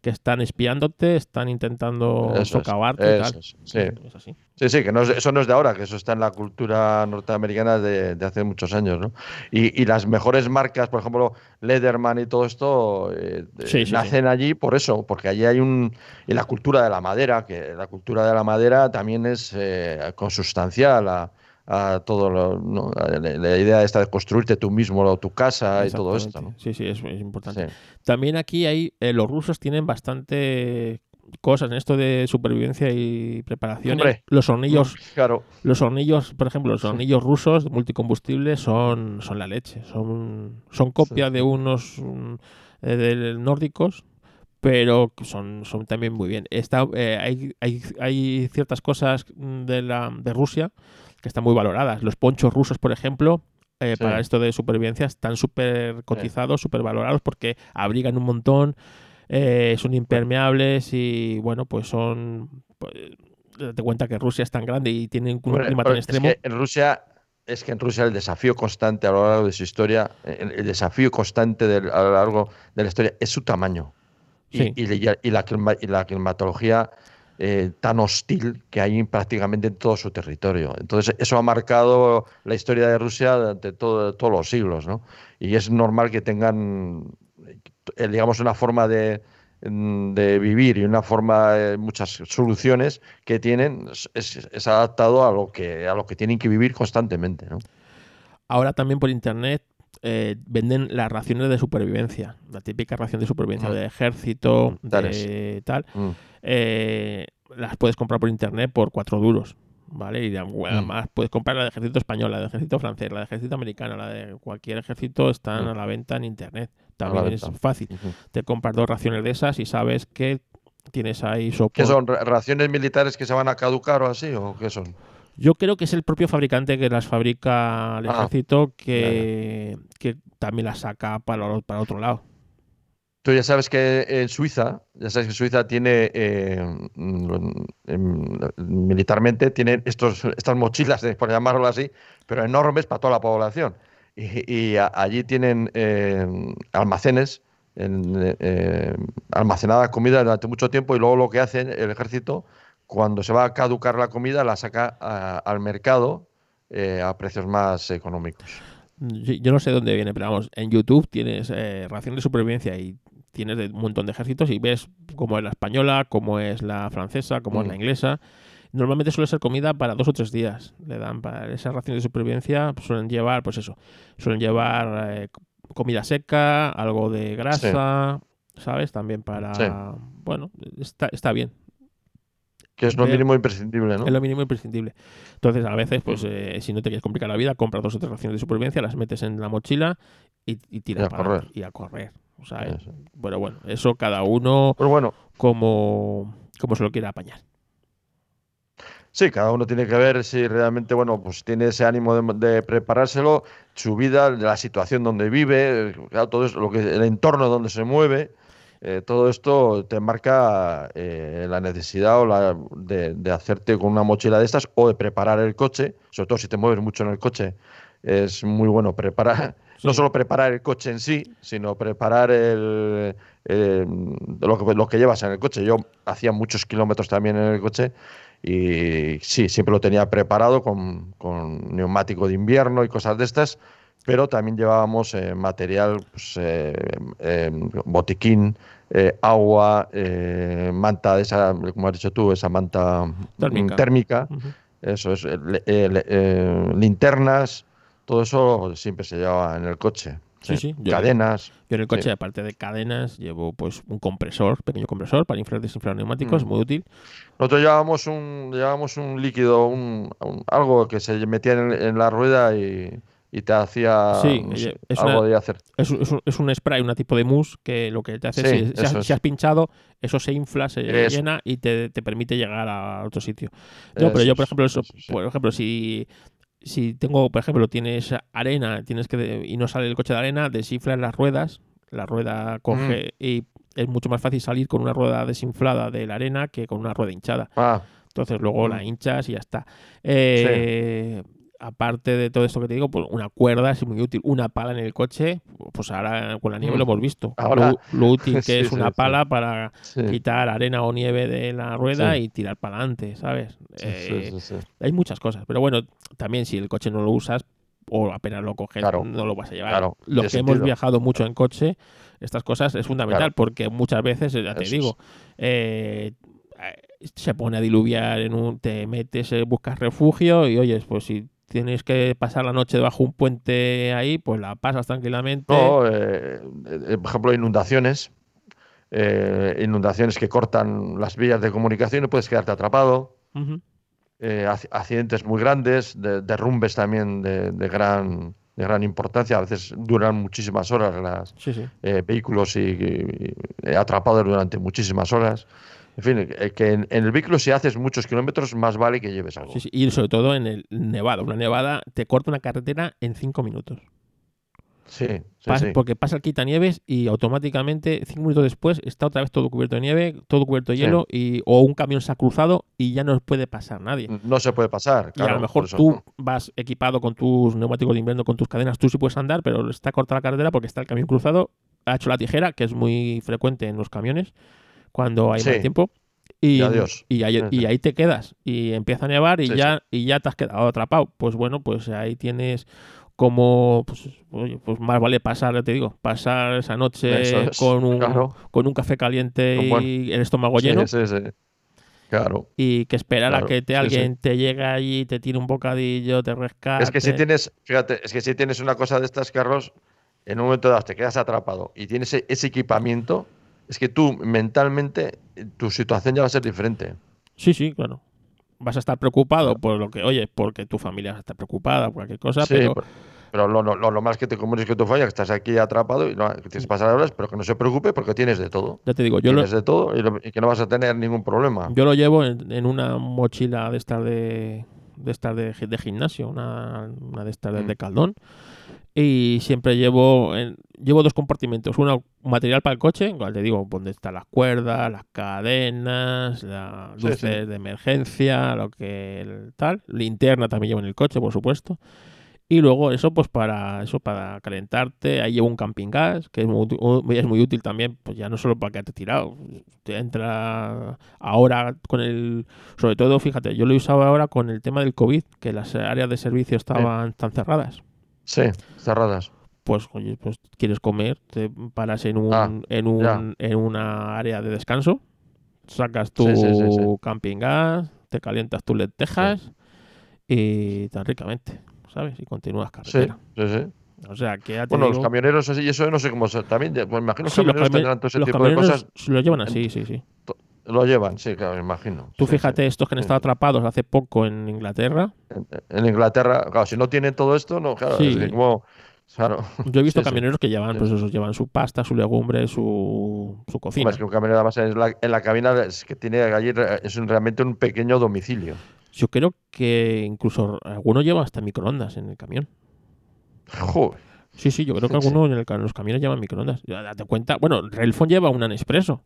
A: que están espiándote, están intentando socavarte.
B: sí. Es así. Sí, sí, que no eso no es de ahora, que eso está en la cultura norteamericana de, de hace muchos años, ¿no? Y, y, las mejores marcas, por ejemplo, Lederman y todo esto, eh, nacen allí por eso, porque allí hay un... Y la cultura de la madera, que la cultura de la madera también es eh, consustancial a a todo lo, la, idea esta de construirte tú mismo tu casa y todo esto.
A: Sí, sí, es, importante. También aquí hay, eh, los rusos tienen bastante cosas en esto de supervivencia y preparación. los hornillos, claro. los hornillos, por ejemplo, los hornillos rusos multicombustibles son, son la leche, son, son copia de unos mm, eh, nórdicos pero son, son también muy bien. Está, eh, hay, hay, hay, ciertas cosas de, la, de Rusia que están muy valoradas. Los ponchos rusos, por ejemplo, eh, para esto de supervivencia, están súper cotizados, súper valorados porque abrigan un montón, eh, son impermeables y bueno, pues son... Pues, date cuenta que Rusia es tan grande y tiene un clima tan extremo.
B: en Rusia es que en Rusia el desafío constante a lo largo de su historia, el, desafío constante a lo largo de la historia es su tamaño. Y, y, y, la, y, la, climatología eh, tan hostil que hay prácticamente en todo su territorio. Entonces, eso ha marcado la historia de Rusia durante todo, todos los siglos, ¿no? Y es normal que tengan, eh, digamos, una forma de, de vivir y una forma, eh, muchas soluciones que tienen, es, adaptado a lo, que, a lo que tienen que vivir constantemente.
A: Ahora también por internet venden las raciones de supervivencia, la típica ración de supervivencia mm. de ejército, mm, de tal. Mm. Eh, las puedes comprar por internet por cuatro duros. ¿Vale? Y mm. además puedes comprar la de ejército español, la de ejército francés, la de ejército americano, la de cualquier ejército están a la venta en internet. También es fácil. Te compras dos raciones de esas y sabes que tienes ahí soporte.
B: ¿Qué son? ¿Raciones militares que se van a caducar o así? ¿O qué son?
A: Yo creo que es el propio fabricante que las fabrica el ah, ejército que, que también las saca para, para otro lado.
B: Tú ya sabes que en Suiza, ya sabes que Suiza tiene eh, militarmente tiene estos, estas mochilas, por llamarlo así, pero enormes para toda la población. Y, allí tienen eh, almacenes, eh, almacenada comida durante mucho tiempo y luego lo que hacen el ejército, cuando se va a caducar la comida, la saca al mercado a precios más económicos.
A: Yo no sé dónde viene, pero vamos, en YouTube tienes ración de supervivencia y tienes de un montón de ejércitos y ves cómo es la española, cómo es la francesa, cómo es la mm. inglesa. Normalmente suele ser comida para dos o tres días. Le dan para esa ración de supervivencia, pues suelen llevar, pues eso, suelen llevar eh, comida seca, algo de grasa, ¿sabes? También para... Bueno, está, está bien.
B: Que es lo mínimo imprescindible, ¿no?
A: Es lo mínimo imprescindible. Entonces, a veces, pues, eh, si no te quieres complicar la vida, compras dos o tres raciones de supervivencia, las metes en la mochila y, y tiras a correr. y a correr. O sea, bueno, bueno, eso cada uno
B: bueno.
A: como, como se lo quiera apañar.
B: Sí, cada uno tiene que ver si realmente, bueno, pues tiene ese ánimo de, preparárselo, su vida, la situación donde vive, todo eso, lo que, el entorno donde se mueve, eh, todo esto te marca eh, la necesidad o la, de, de, hacerte con una mochila de estas o de preparar el coche, sobre todo si te mueves mucho en el coche, es muy bueno preparar (laughs) no solo preparar el coche en sí, sino preparar el, lo, que, lo, que, llevas en el coche. Yo hacía muchos kilómetros también en el coche y sí, siempre lo tenía preparado con, con neumático de invierno y cosas de estas, pero también llevábamos eh, material, pues, eh, em, botiquín, eh, agua, manta de esa, como has dicho tú, esa manta térmica, eso es, linternas, todo eso siempre se llevaba en el coche. Sí, sí. cadenas.
A: Yo en el coche, aparte de cadenas, llevo pues un compresor, pequeño compresor para inflar y desinflar neumáticos, mm. muy útil.
B: Nosotros llevábamos un, llevábamos un líquido, un, algo que se metía en, la rueda y, te hacía sí, es algo de hacer.
A: Es, es, un spray, un tipo de mousse que lo que te hace es, si, has, pinchado, eso se infla, se llena y te, te, permite llegar a otro sitio. No, pero yo, por ejemplo, eso, por ejemplo, si si tengo, por ejemplo, tienes arena tienes que y no sale el coche de arena, desinflas las ruedas, la rueda coge mm. y es mucho más fácil salir con una rueda desinflada de la arena que con una rueda hinchada. Ah. Entonces luego la mm. hinchas y ya está. Eh, aparte de todo esto que te digo, pues una cuerda es muy útil. Una pala en el coche, pues ahora con la nieve lo mm. hemos visto. Lo, útil (laughs) que es una pala para quitar arena o nieve de la rueda y tirar para adelante, ¿sabes? Eh, hay muchas cosas. Pero bueno, también si el coche no lo usas o apenas lo coges, no lo vas a llevar. Los que hemos viajado mucho en coche, estas cosas es fundamental porque muchas veces, ya te digo, eh, se pone a diluviar, en un, te metes, eh, buscas refugio y oyes, pues si tienes que pasar la noche debajo de un puente ahí, pues la pasas tranquilamente.
B: No, eh, eh, por ejemplo, inundaciones. Eh, inundaciones que cortan las vías de comunicación y puedes quedarte atrapado. accidentes muy grandes, derrumbes también de, gran de gran importancia. A veces duran muchísimas horas los vehículos y, atrapados durante muchísimas horas. En fin, eh, que en, el vehículo si haces muchos kilómetros más vale que lleves algo.
A: Sí, y sobre todo en el nevado. Una nevada te corta una carretera en cinco minutos.
B: Sí,
A: Porque pasa el quitanieves y automáticamente, cinco minutos después, está otra vez todo cubierto de nieve, todo cubierto de hielo, y, o un camión se ha cruzado y ya no puede pasar nadie.
B: No se puede pasar.
A: y a lo mejor tú vas equipado con tus neumáticos de invierno, con tus cadenas, tú sí puedes andar, pero está cortada la carretera porque está el camión cruzado, ha hecho la tijera, que es muy frecuente en los camiones cuando hay más tiempo. Y, y, ahí, te quedas. Y empieza a nevar y, ya, y ya te has quedado atrapado. Pues bueno, pues ahí tienes como pues, pues más vale pasar, te digo, pasar esa noche con, un, con un café caliente y el estómago lleno.
B: Claro.
A: Y que esperar a que te, alguien te llegue allí, te tire un bocadillo, te rescate.
B: Es que si tienes, fíjate, es que si tienes una cosa de estas, Carlos, en un momento dado te quedas atrapado y tienes ese equipamiento, es que tú mentalmente tu situación ya va a ser diferente.
A: Sí, sí, claro. Vas a estar preocupado por lo que, oye, porque tu familia está preocupada por cualquier cosa, pero...
B: pero lo, lo, lo, más que te comunes que tu falla, que estás aquí atrapado y no, que tienes que pasar horas, pero que no se preocupe porque tienes de todo.
A: Ya te digo, yo
B: tienes de todo y, que no vas a tener ningún problema.
A: Yo lo llevo en, una mochila de estar de, de estar de, gimnasio, una, una de estas de, de mm. caldón y siempre llevo llevo dos compartimentos. Uno material para el coche igual te digo donde están las cuerdas las cadenas las luces de emergencia lo que tal. Linterna también llevo en el coche por supuesto. Y luego eso pues para eso para calentarte ahí llevo un camping gas que es muy, es muy útil también pues ya no solo para quedarte tirado. Te entra ahora con el sobre todo fíjate yo lo he usado ahora con el tema del covid que las áreas de servicio estaban tan cerradas
B: Sí, cerradas.
A: Pues, oye, pues quieres comer, te paras en un, ah, en un en una área de descanso, sacas tu camping gas, te calientas tus lentejas y tan ricamente, ¿sabes? Y continúas carretera.
B: Sí, sí, sí.
A: O sea, que
B: Bueno, los camioneros así, y eso no sé cómo también, pues imagino que los camioneros tendrán todo ese tipo de cosas.
A: Lo llevan así, sí, sí.
B: Lo llevan, sí, claro, me imagino.
A: Tú fíjate, estos que han estado atrapados hace poco en Inglaterra.
B: En, Inglaterra, claro, si no tienen todo esto, no, claro, es como, claro.
A: Yo he visto (laughs) camioneros que llevan, pues eso, llevan su pasta, su legumbre, su, su cocina.
B: es que un camionero además en la, en la cabina es que tiene allí, es realmente un pequeño domicilio.
A: Yo creo que incluso algunos llevan hasta microondas en el camión.
B: Joder.
A: Sí, sí, yo creo que (laughs) algunos en, los camiones llevan microondas. Date cuenta. Bueno, Relfon lleva un Nespresso.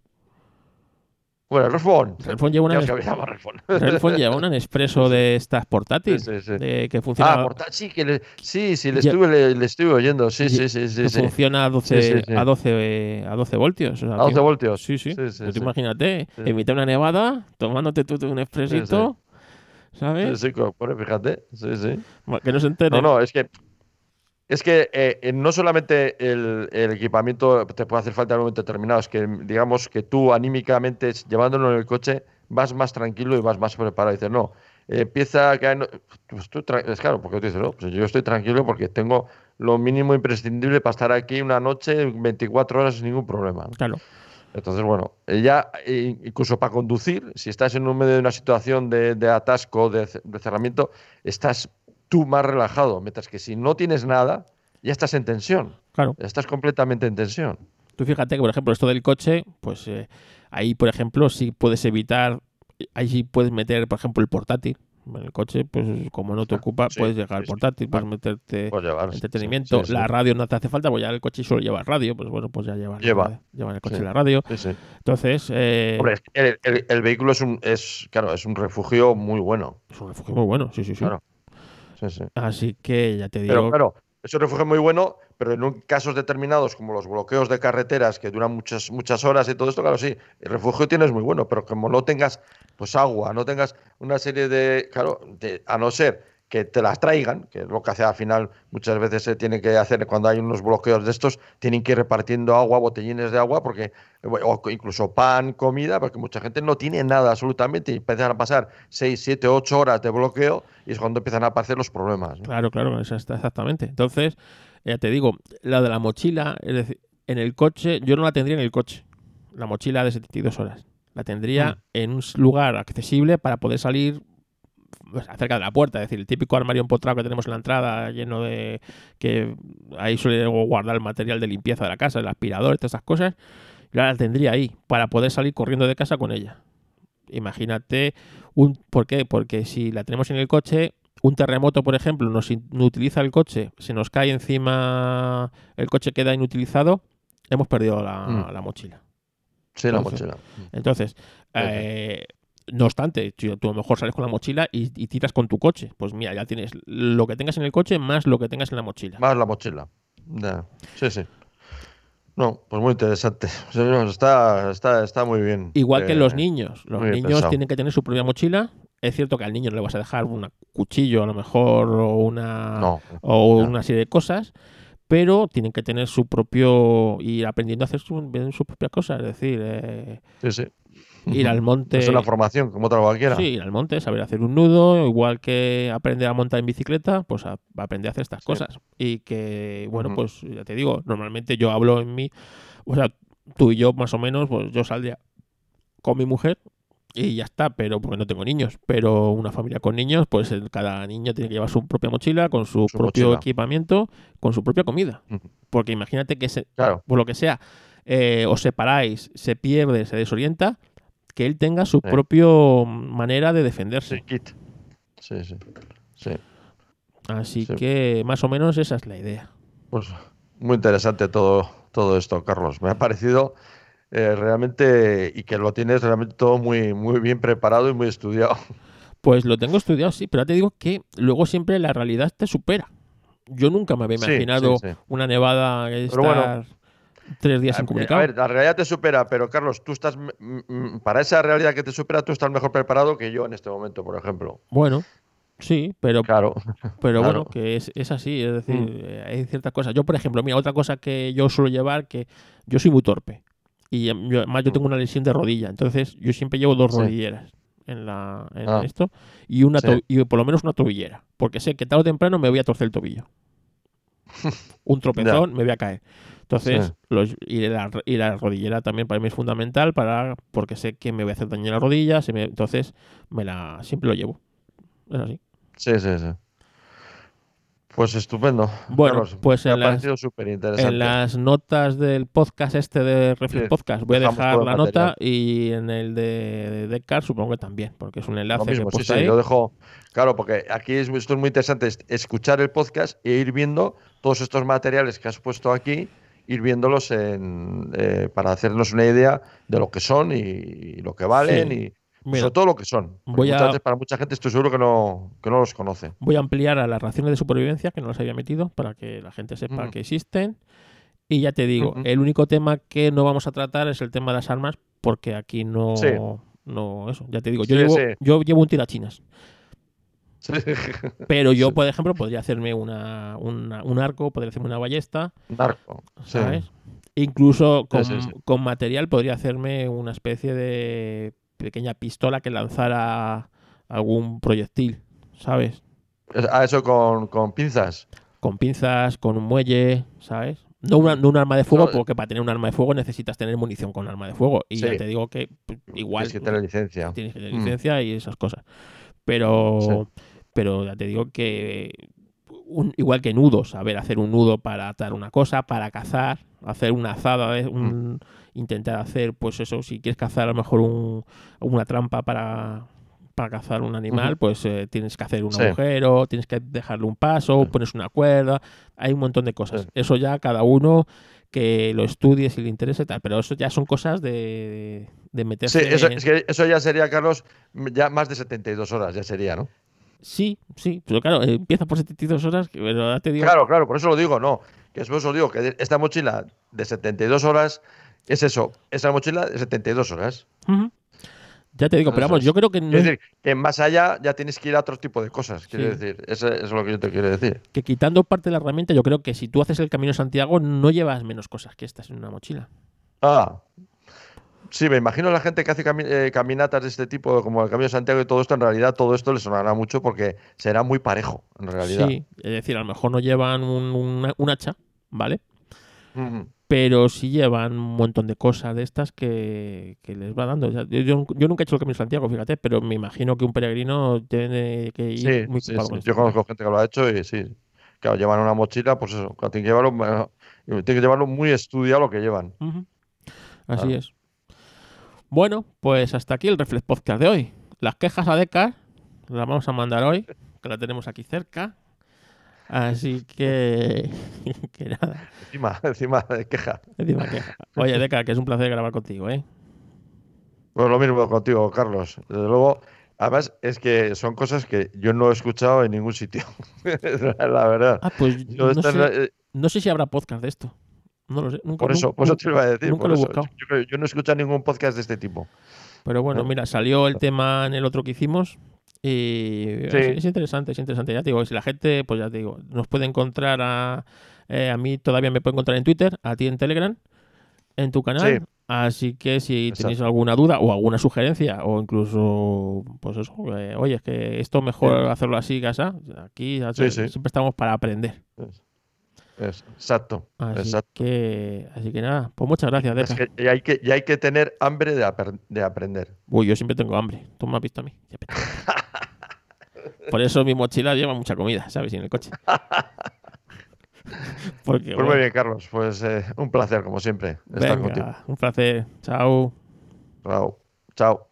B: Bueno, el Redphone.
A: Redphone lleva una.
B: Redphone
A: lleva una Nespresso de (laughs) estas portátiles
B: Sí, sí, sí.
A: que funciona,
B: Ah, sí, que le, sí, sí, le estuve, le, le estuve oyendo. Sí, sí, sí, sí.
A: funciona a 12,
B: Sí, sí, sí.
A: A 12, a 12 voltios. o sea,
B: A 12
A: tío,
B: voltios.
A: Sí, sí.
B: Sí.
A: imagínate, en mitad de una nevada, tomándote tú un expresito, ¿sabes?
B: Sí, sí, fíjate. Sí, sí.
A: Que no se entere.
B: No, no, es que. Es que eh, eh, no solamente el, el equipamiento te puede hacer falta en un momento determinado, es que digamos que tú anímicamente, llevándolo en el coche, vas más tranquilo y vas más preparado. dices, no, empieza a caer. pues tú es claro, porque tú dices, no, pues yo estoy tranquilo porque tengo lo mínimo imprescindible para estar aquí una noche, 24 horas sin ningún problema. ¿no?
A: Claro.
B: Entonces, bueno, ya eh, incluso para conducir, si estás en un medio de una situación de, de atasco, de, de cerramiento, estás tú más relajado, mientras que si no tienes nada, ya estás en tensión,
A: Claro.
B: ya estás completamente en tensión.
A: Tú fíjate que, por ejemplo, esto del coche, pues eh, ahí, por ejemplo, sí puedes evitar, ahí sí puedes meter, por ejemplo, el portátil. En el coche, pues como no te ocupa,
B: Sí,
A: puedes llegar al
B: sí, sí.
A: portátil, puedes meterte
B: Puedes llevar, sí,
A: entretenimiento.
B: sí, sí,
A: La
B: sí.
A: radio no te hace falta, pues ya el coche solo lleva radio, pues bueno, pues ya lleva,
B: Lleva.
A: lleva en el coche
B: Sí.
A: la radio.
B: Sí, sí.
A: Entonces, eh,
B: Hombre, el- el vehículo es un, es, claro, es un refugio muy bueno.
A: es un refugio muy bueno, sí, sí, sí.
B: Claro. Sí, sí.
A: Así que ya te digo,
B: Pero claro, es un refugio muy bueno, pero en un- casos determinados, como los bloqueos de carreteras que duran muchas, muchas horas y todo esto, claro, sí, el refugio tienes muy bueno, pero como no tengas pues agua, no tengas una serie de, claro, de- a no ser que te las traigan, que es lo que hace al final muchas veces se tiene que hacer cuando hay unos bloqueos de estos, tienen que ir repartiendo agua, botellines de agua, porque o incluso pan, comida, porque mucha gente no tiene nada absolutamente y empiezan a pasar 6, 7, 8 horas de bloqueo y es cuando empiezan a aparecer los problemas. ¿no?
A: Claro, claro, exactamente. Entonces, ya te digo, la de la mochila, es decir, en el coche, yo no la tendría en el coche, la mochila de 72 horas. La tendría
B: Mm.
A: en un lugar accesible para poder salir pues, cerca de la puerta, es decir, el típico armario empotrado que tenemos en la entrada, lleno de. que ahí suele guardar el material de limpieza de la casa, el aspirador, todas esas cosas. Yo la tendría ahí para poder salir corriendo de casa con ella. Imagínate un. ¿Por qué? Porque si la tenemos en el coche, un terremoto, por ejemplo, nos in- no utiliza el coche, se nos cae encima, el coche queda inutilizado, hemos perdido la,
B: Mm.
A: la mochila.
B: Sí, la mochila.
A: Entonces, eh, no obstante, tú, a lo mejor sales con la mochila y, y tiras con tu coche. Pues mira, ya tienes lo que tengas en el coche más lo que tengas en la mochila.
B: Más la mochila. Sí, sí. No, pues muy interesante. (laughs) Está, está, está muy bien.
A: Igual que
B: Eh,
A: los niños. Los niños
B: pensado.
A: tienen que tener su propia mochila. Es cierto que al niño no le vas a dejar un cuchillo a lo mejor o una,
B: No.
A: o
B: no.
A: una serie de cosas, pero tienen que tener su propio ir aprendiendo a hacer su, sus propias cosas, es decir, eh,
B: Sí, sí.
A: Ir al monte.
B: Es una formación, como otra cualquiera.
A: Sí, ir al monte, saber hacer un nudo, igual que aprender a montar en bicicleta, pues a, aprender a hacer estas
B: Sí.
A: cosas. Y que, bueno, pues ya te digo, normalmente yo hablo en mí, o sea, tú y yo más o menos, pues yo saldría con mi mujer y ya está, pero porque no tengo niños, pero una familia con niños, pues el- cada niño tiene que llevar su propia mochila, con su,
B: Su
A: propio
B: mochila.
A: equipamiento, con su propia comida. Porque imagínate que, se,
B: Claro.
A: por lo que sea, eh, os separáis, se pierde, se desorienta, que él tenga su
B: Sí.
A: propio manera de defenderse.
B: Sí, kit. Sí, sí. Sí.
A: Así
B: Sí.
A: que más o menos esa es la idea.
B: Pues muy interesante todo, todo esto, Carlos. Me ha parecido eh, realmente, y que lo tienes realmente todo muy, muy bien preparado y muy estudiado.
A: Pues lo tengo estudiado, sí, pero ya te digo que luego siempre la realidad te supera. Yo nunca me había imaginado
B: sí, sí.
A: una nevada que
B: Pero bueno,
A: estar tres días sin
B: A-
A: comunicado.
B: A ver, la realidad te supera, pero Carlos, tú estás, mm, mm, para esa realidad que te supera, tú estás mejor preparado que yo en este momento, por ejemplo.
A: Bueno, sí, pero,
B: Claro.
A: pero
B: claro.
A: bueno, que es, es así, es decir,
B: Mm.
A: eh, hay ciertas cosas. Yo, por ejemplo, mira, otra cosa que yo suelo llevar, que yo soy muy torpe. Y em, yo- además yo tengo una lesión de rodilla, entonces yo siempre llevo dos
B: Mm. Sí.
A: rodilleras en, la, en
B: Ah.
A: esto y una
B: Sí.
A: y por lo menos una tobillera, porque sé que tarde o temprano me voy a torcer el tobillo. (laughs) Un tropezón, me voy a caer. Entonces,
B: Sí.
A: los, y, la, y la rodillera también para mí es fundamental para porque sé que me voy a hacer daño en la rodilla, me- entonces me la siempre lo llevo. Es así.
B: Sí, sí, sí. Pues estupendo.
A: Bueno,
B: Carlos,
A: pues en
B: ha
A: las-. En las notas del podcast este de Reflex
B: Sí,
A: Podcast voy a dejar la nota y en el de, de Deckard supongo que también, porque es un
B: Lo
A: enlace que
B: mismo,
A: he
B: sí,
A: ahí.
B: yo dejo. Claro, porque aquí es, esto es muy interesante, es escuchar el podcast e ir viendo todos estos materiales que has puesto aquí ir viéndolos en, eh, para hacernos una idea de lo que son y, lo que valen y sobre todo lo que son. para mucha gente estoy seguro que no, que no los conoce.
A: Voy a ampliar a las raciones de supervivencia, que no las había metido, para que la gente sepa que existen. Y ya te digo, el único tema que no vamos a tratar es el tema de las armas, porque aquí no... no eso, ya te digo, yo, llevo, yo llevo un tirachinas. (laughs) Pero yo, por ejemplo, podría hacerme una, un arco, podría hacerme una ballesta.
B: Un arco,
A: ¿sabes? Incluso con, material podría hacerme una especie de pequeña pistola que lanzara algún proyectil, ¿sabes?
B: Ah, eso con, con pinzas.
A: Con pinzas, con un muelle, ¿sabes? No, un arma de fuego, porque para tener un arma de fuego necesitas tener munición con arma de fuego. Y ya te digo que pues, igual.
B: Tienes que tener licencia.
A: Tienes que tener licencia y esas cosas. Pero pero ya te digo que igual que nudos, saber hacer un nudo para atar una cosa, para cazar, hacer una azada, ¿eh? un, intentar hacer, pues eso, si quieres cazar a lo mejor una trampa para, para cazar un animal, pues eh, tienes que hacer un agujero, tienes que dejarle un paso, pones una cuerda, hay un montón de cosas. Eso ya cada uno que lo estudie si le interesa y tal, pero eso ya son cosas de, de meterse.
B: Sí, eso, es que eso ya sería, Carlos, ya más de 72 horas, ya sería, ¿no?
A: Sí, sí, pero claro, empieza por 72 horas, pero te digo...
B: Claro, claro, por eso lo digo, no. Que eso os digo, que esta mochila de 72 horas es eso, esa mochila de 72 horas.
A: Ya te digo, pero vamos, yo creo que
B: no. Es decir, que más allá ya tienes que ir a otro tipo de cosas. Quiero decir, eso, es lo que yo te quiero decir.
A: Que quitando parte de la herramienta, yo creo que si tú haces el camino de Santiago, no llevas menos cosas que estas en una mochila.
B: Ah, Sí, me imagino la gente que hace eh, caminatas de este tipo, como el Camino de Santiago y todo esto, en realidad todo esto les sonará mucho porque será muy parejo, en realidad. Sí,
A: es decir, a lo mejor no llevan un, hacha, ¿vale? Pero sí llevan un montón de cosas de estas que, les va dando. yo, nunca he hecho el Camino de Santiago, fíjate, pero me imagino que un peregrino tiene que ir muy
B: sí, sí. Yo conozco gente que lo ha hecho y sí. Claro, llevan una mochila, pues eso, tienen que llevarlo, tienen que llevarlo muy estudiado lo que llevan.
A: Así es. Bueno, pues hasta aquí el Reflex Podcast de hoy. Las quejas a Decar las vamos a mandar hoy, que la tenemos aquí cerca. Así que, (laughs) que nada.
B: Encima, encima de queja.
A: Encima queja. Oye, Deca, que es un placer grabar contigo, ¿eh?
B: Pues lo mismo contigo, Carlos. Desde luego, además es que son cosas que yo no he escuchado en ningún sitio. (laughs) la verdad.
A: Ah, pues no, sé, eh, no sé si habrá podcast de esto. No lo sé. Nunca,
B: por eso, por eso te lo iba a decir. Nunca lo he buscado. Yo, no he escuchado ningún podcast de este tipo.
A: Pero bueno, mira, salió el tema en el otro que hicimos. Y es, interesante, es interesante. Ya te digo, si la gente, pues ya te digo, nos puede encontrar a. Eh, a mí todavía me puede encontrar en Twitter, a ti en Telegram, en tu canal. Así que si tenéis alguna duda o alguna sugerencia, o incluso, pues eso, eh, oye, es que esto mejor hacerlo así, casa, aquí siempre estamos para aprender
B: exacto.
A: Así, Que, así que nada, pues muchas gracias,
B: y, hay que, hay que tener hambre de, de, aprender.
A: Uy, yo siempre tengo hambre. Tú me has visto a mí. (laughs) Por eso mi mochila lleva mucha comida, ¿sabes? Y en el coche. (laughs)
B: Porque, pues muy bien, Carlos. Pues eh, un placer, como siempre, estar contigo.
A: Un placer. Chao.
B: Chao. Chao.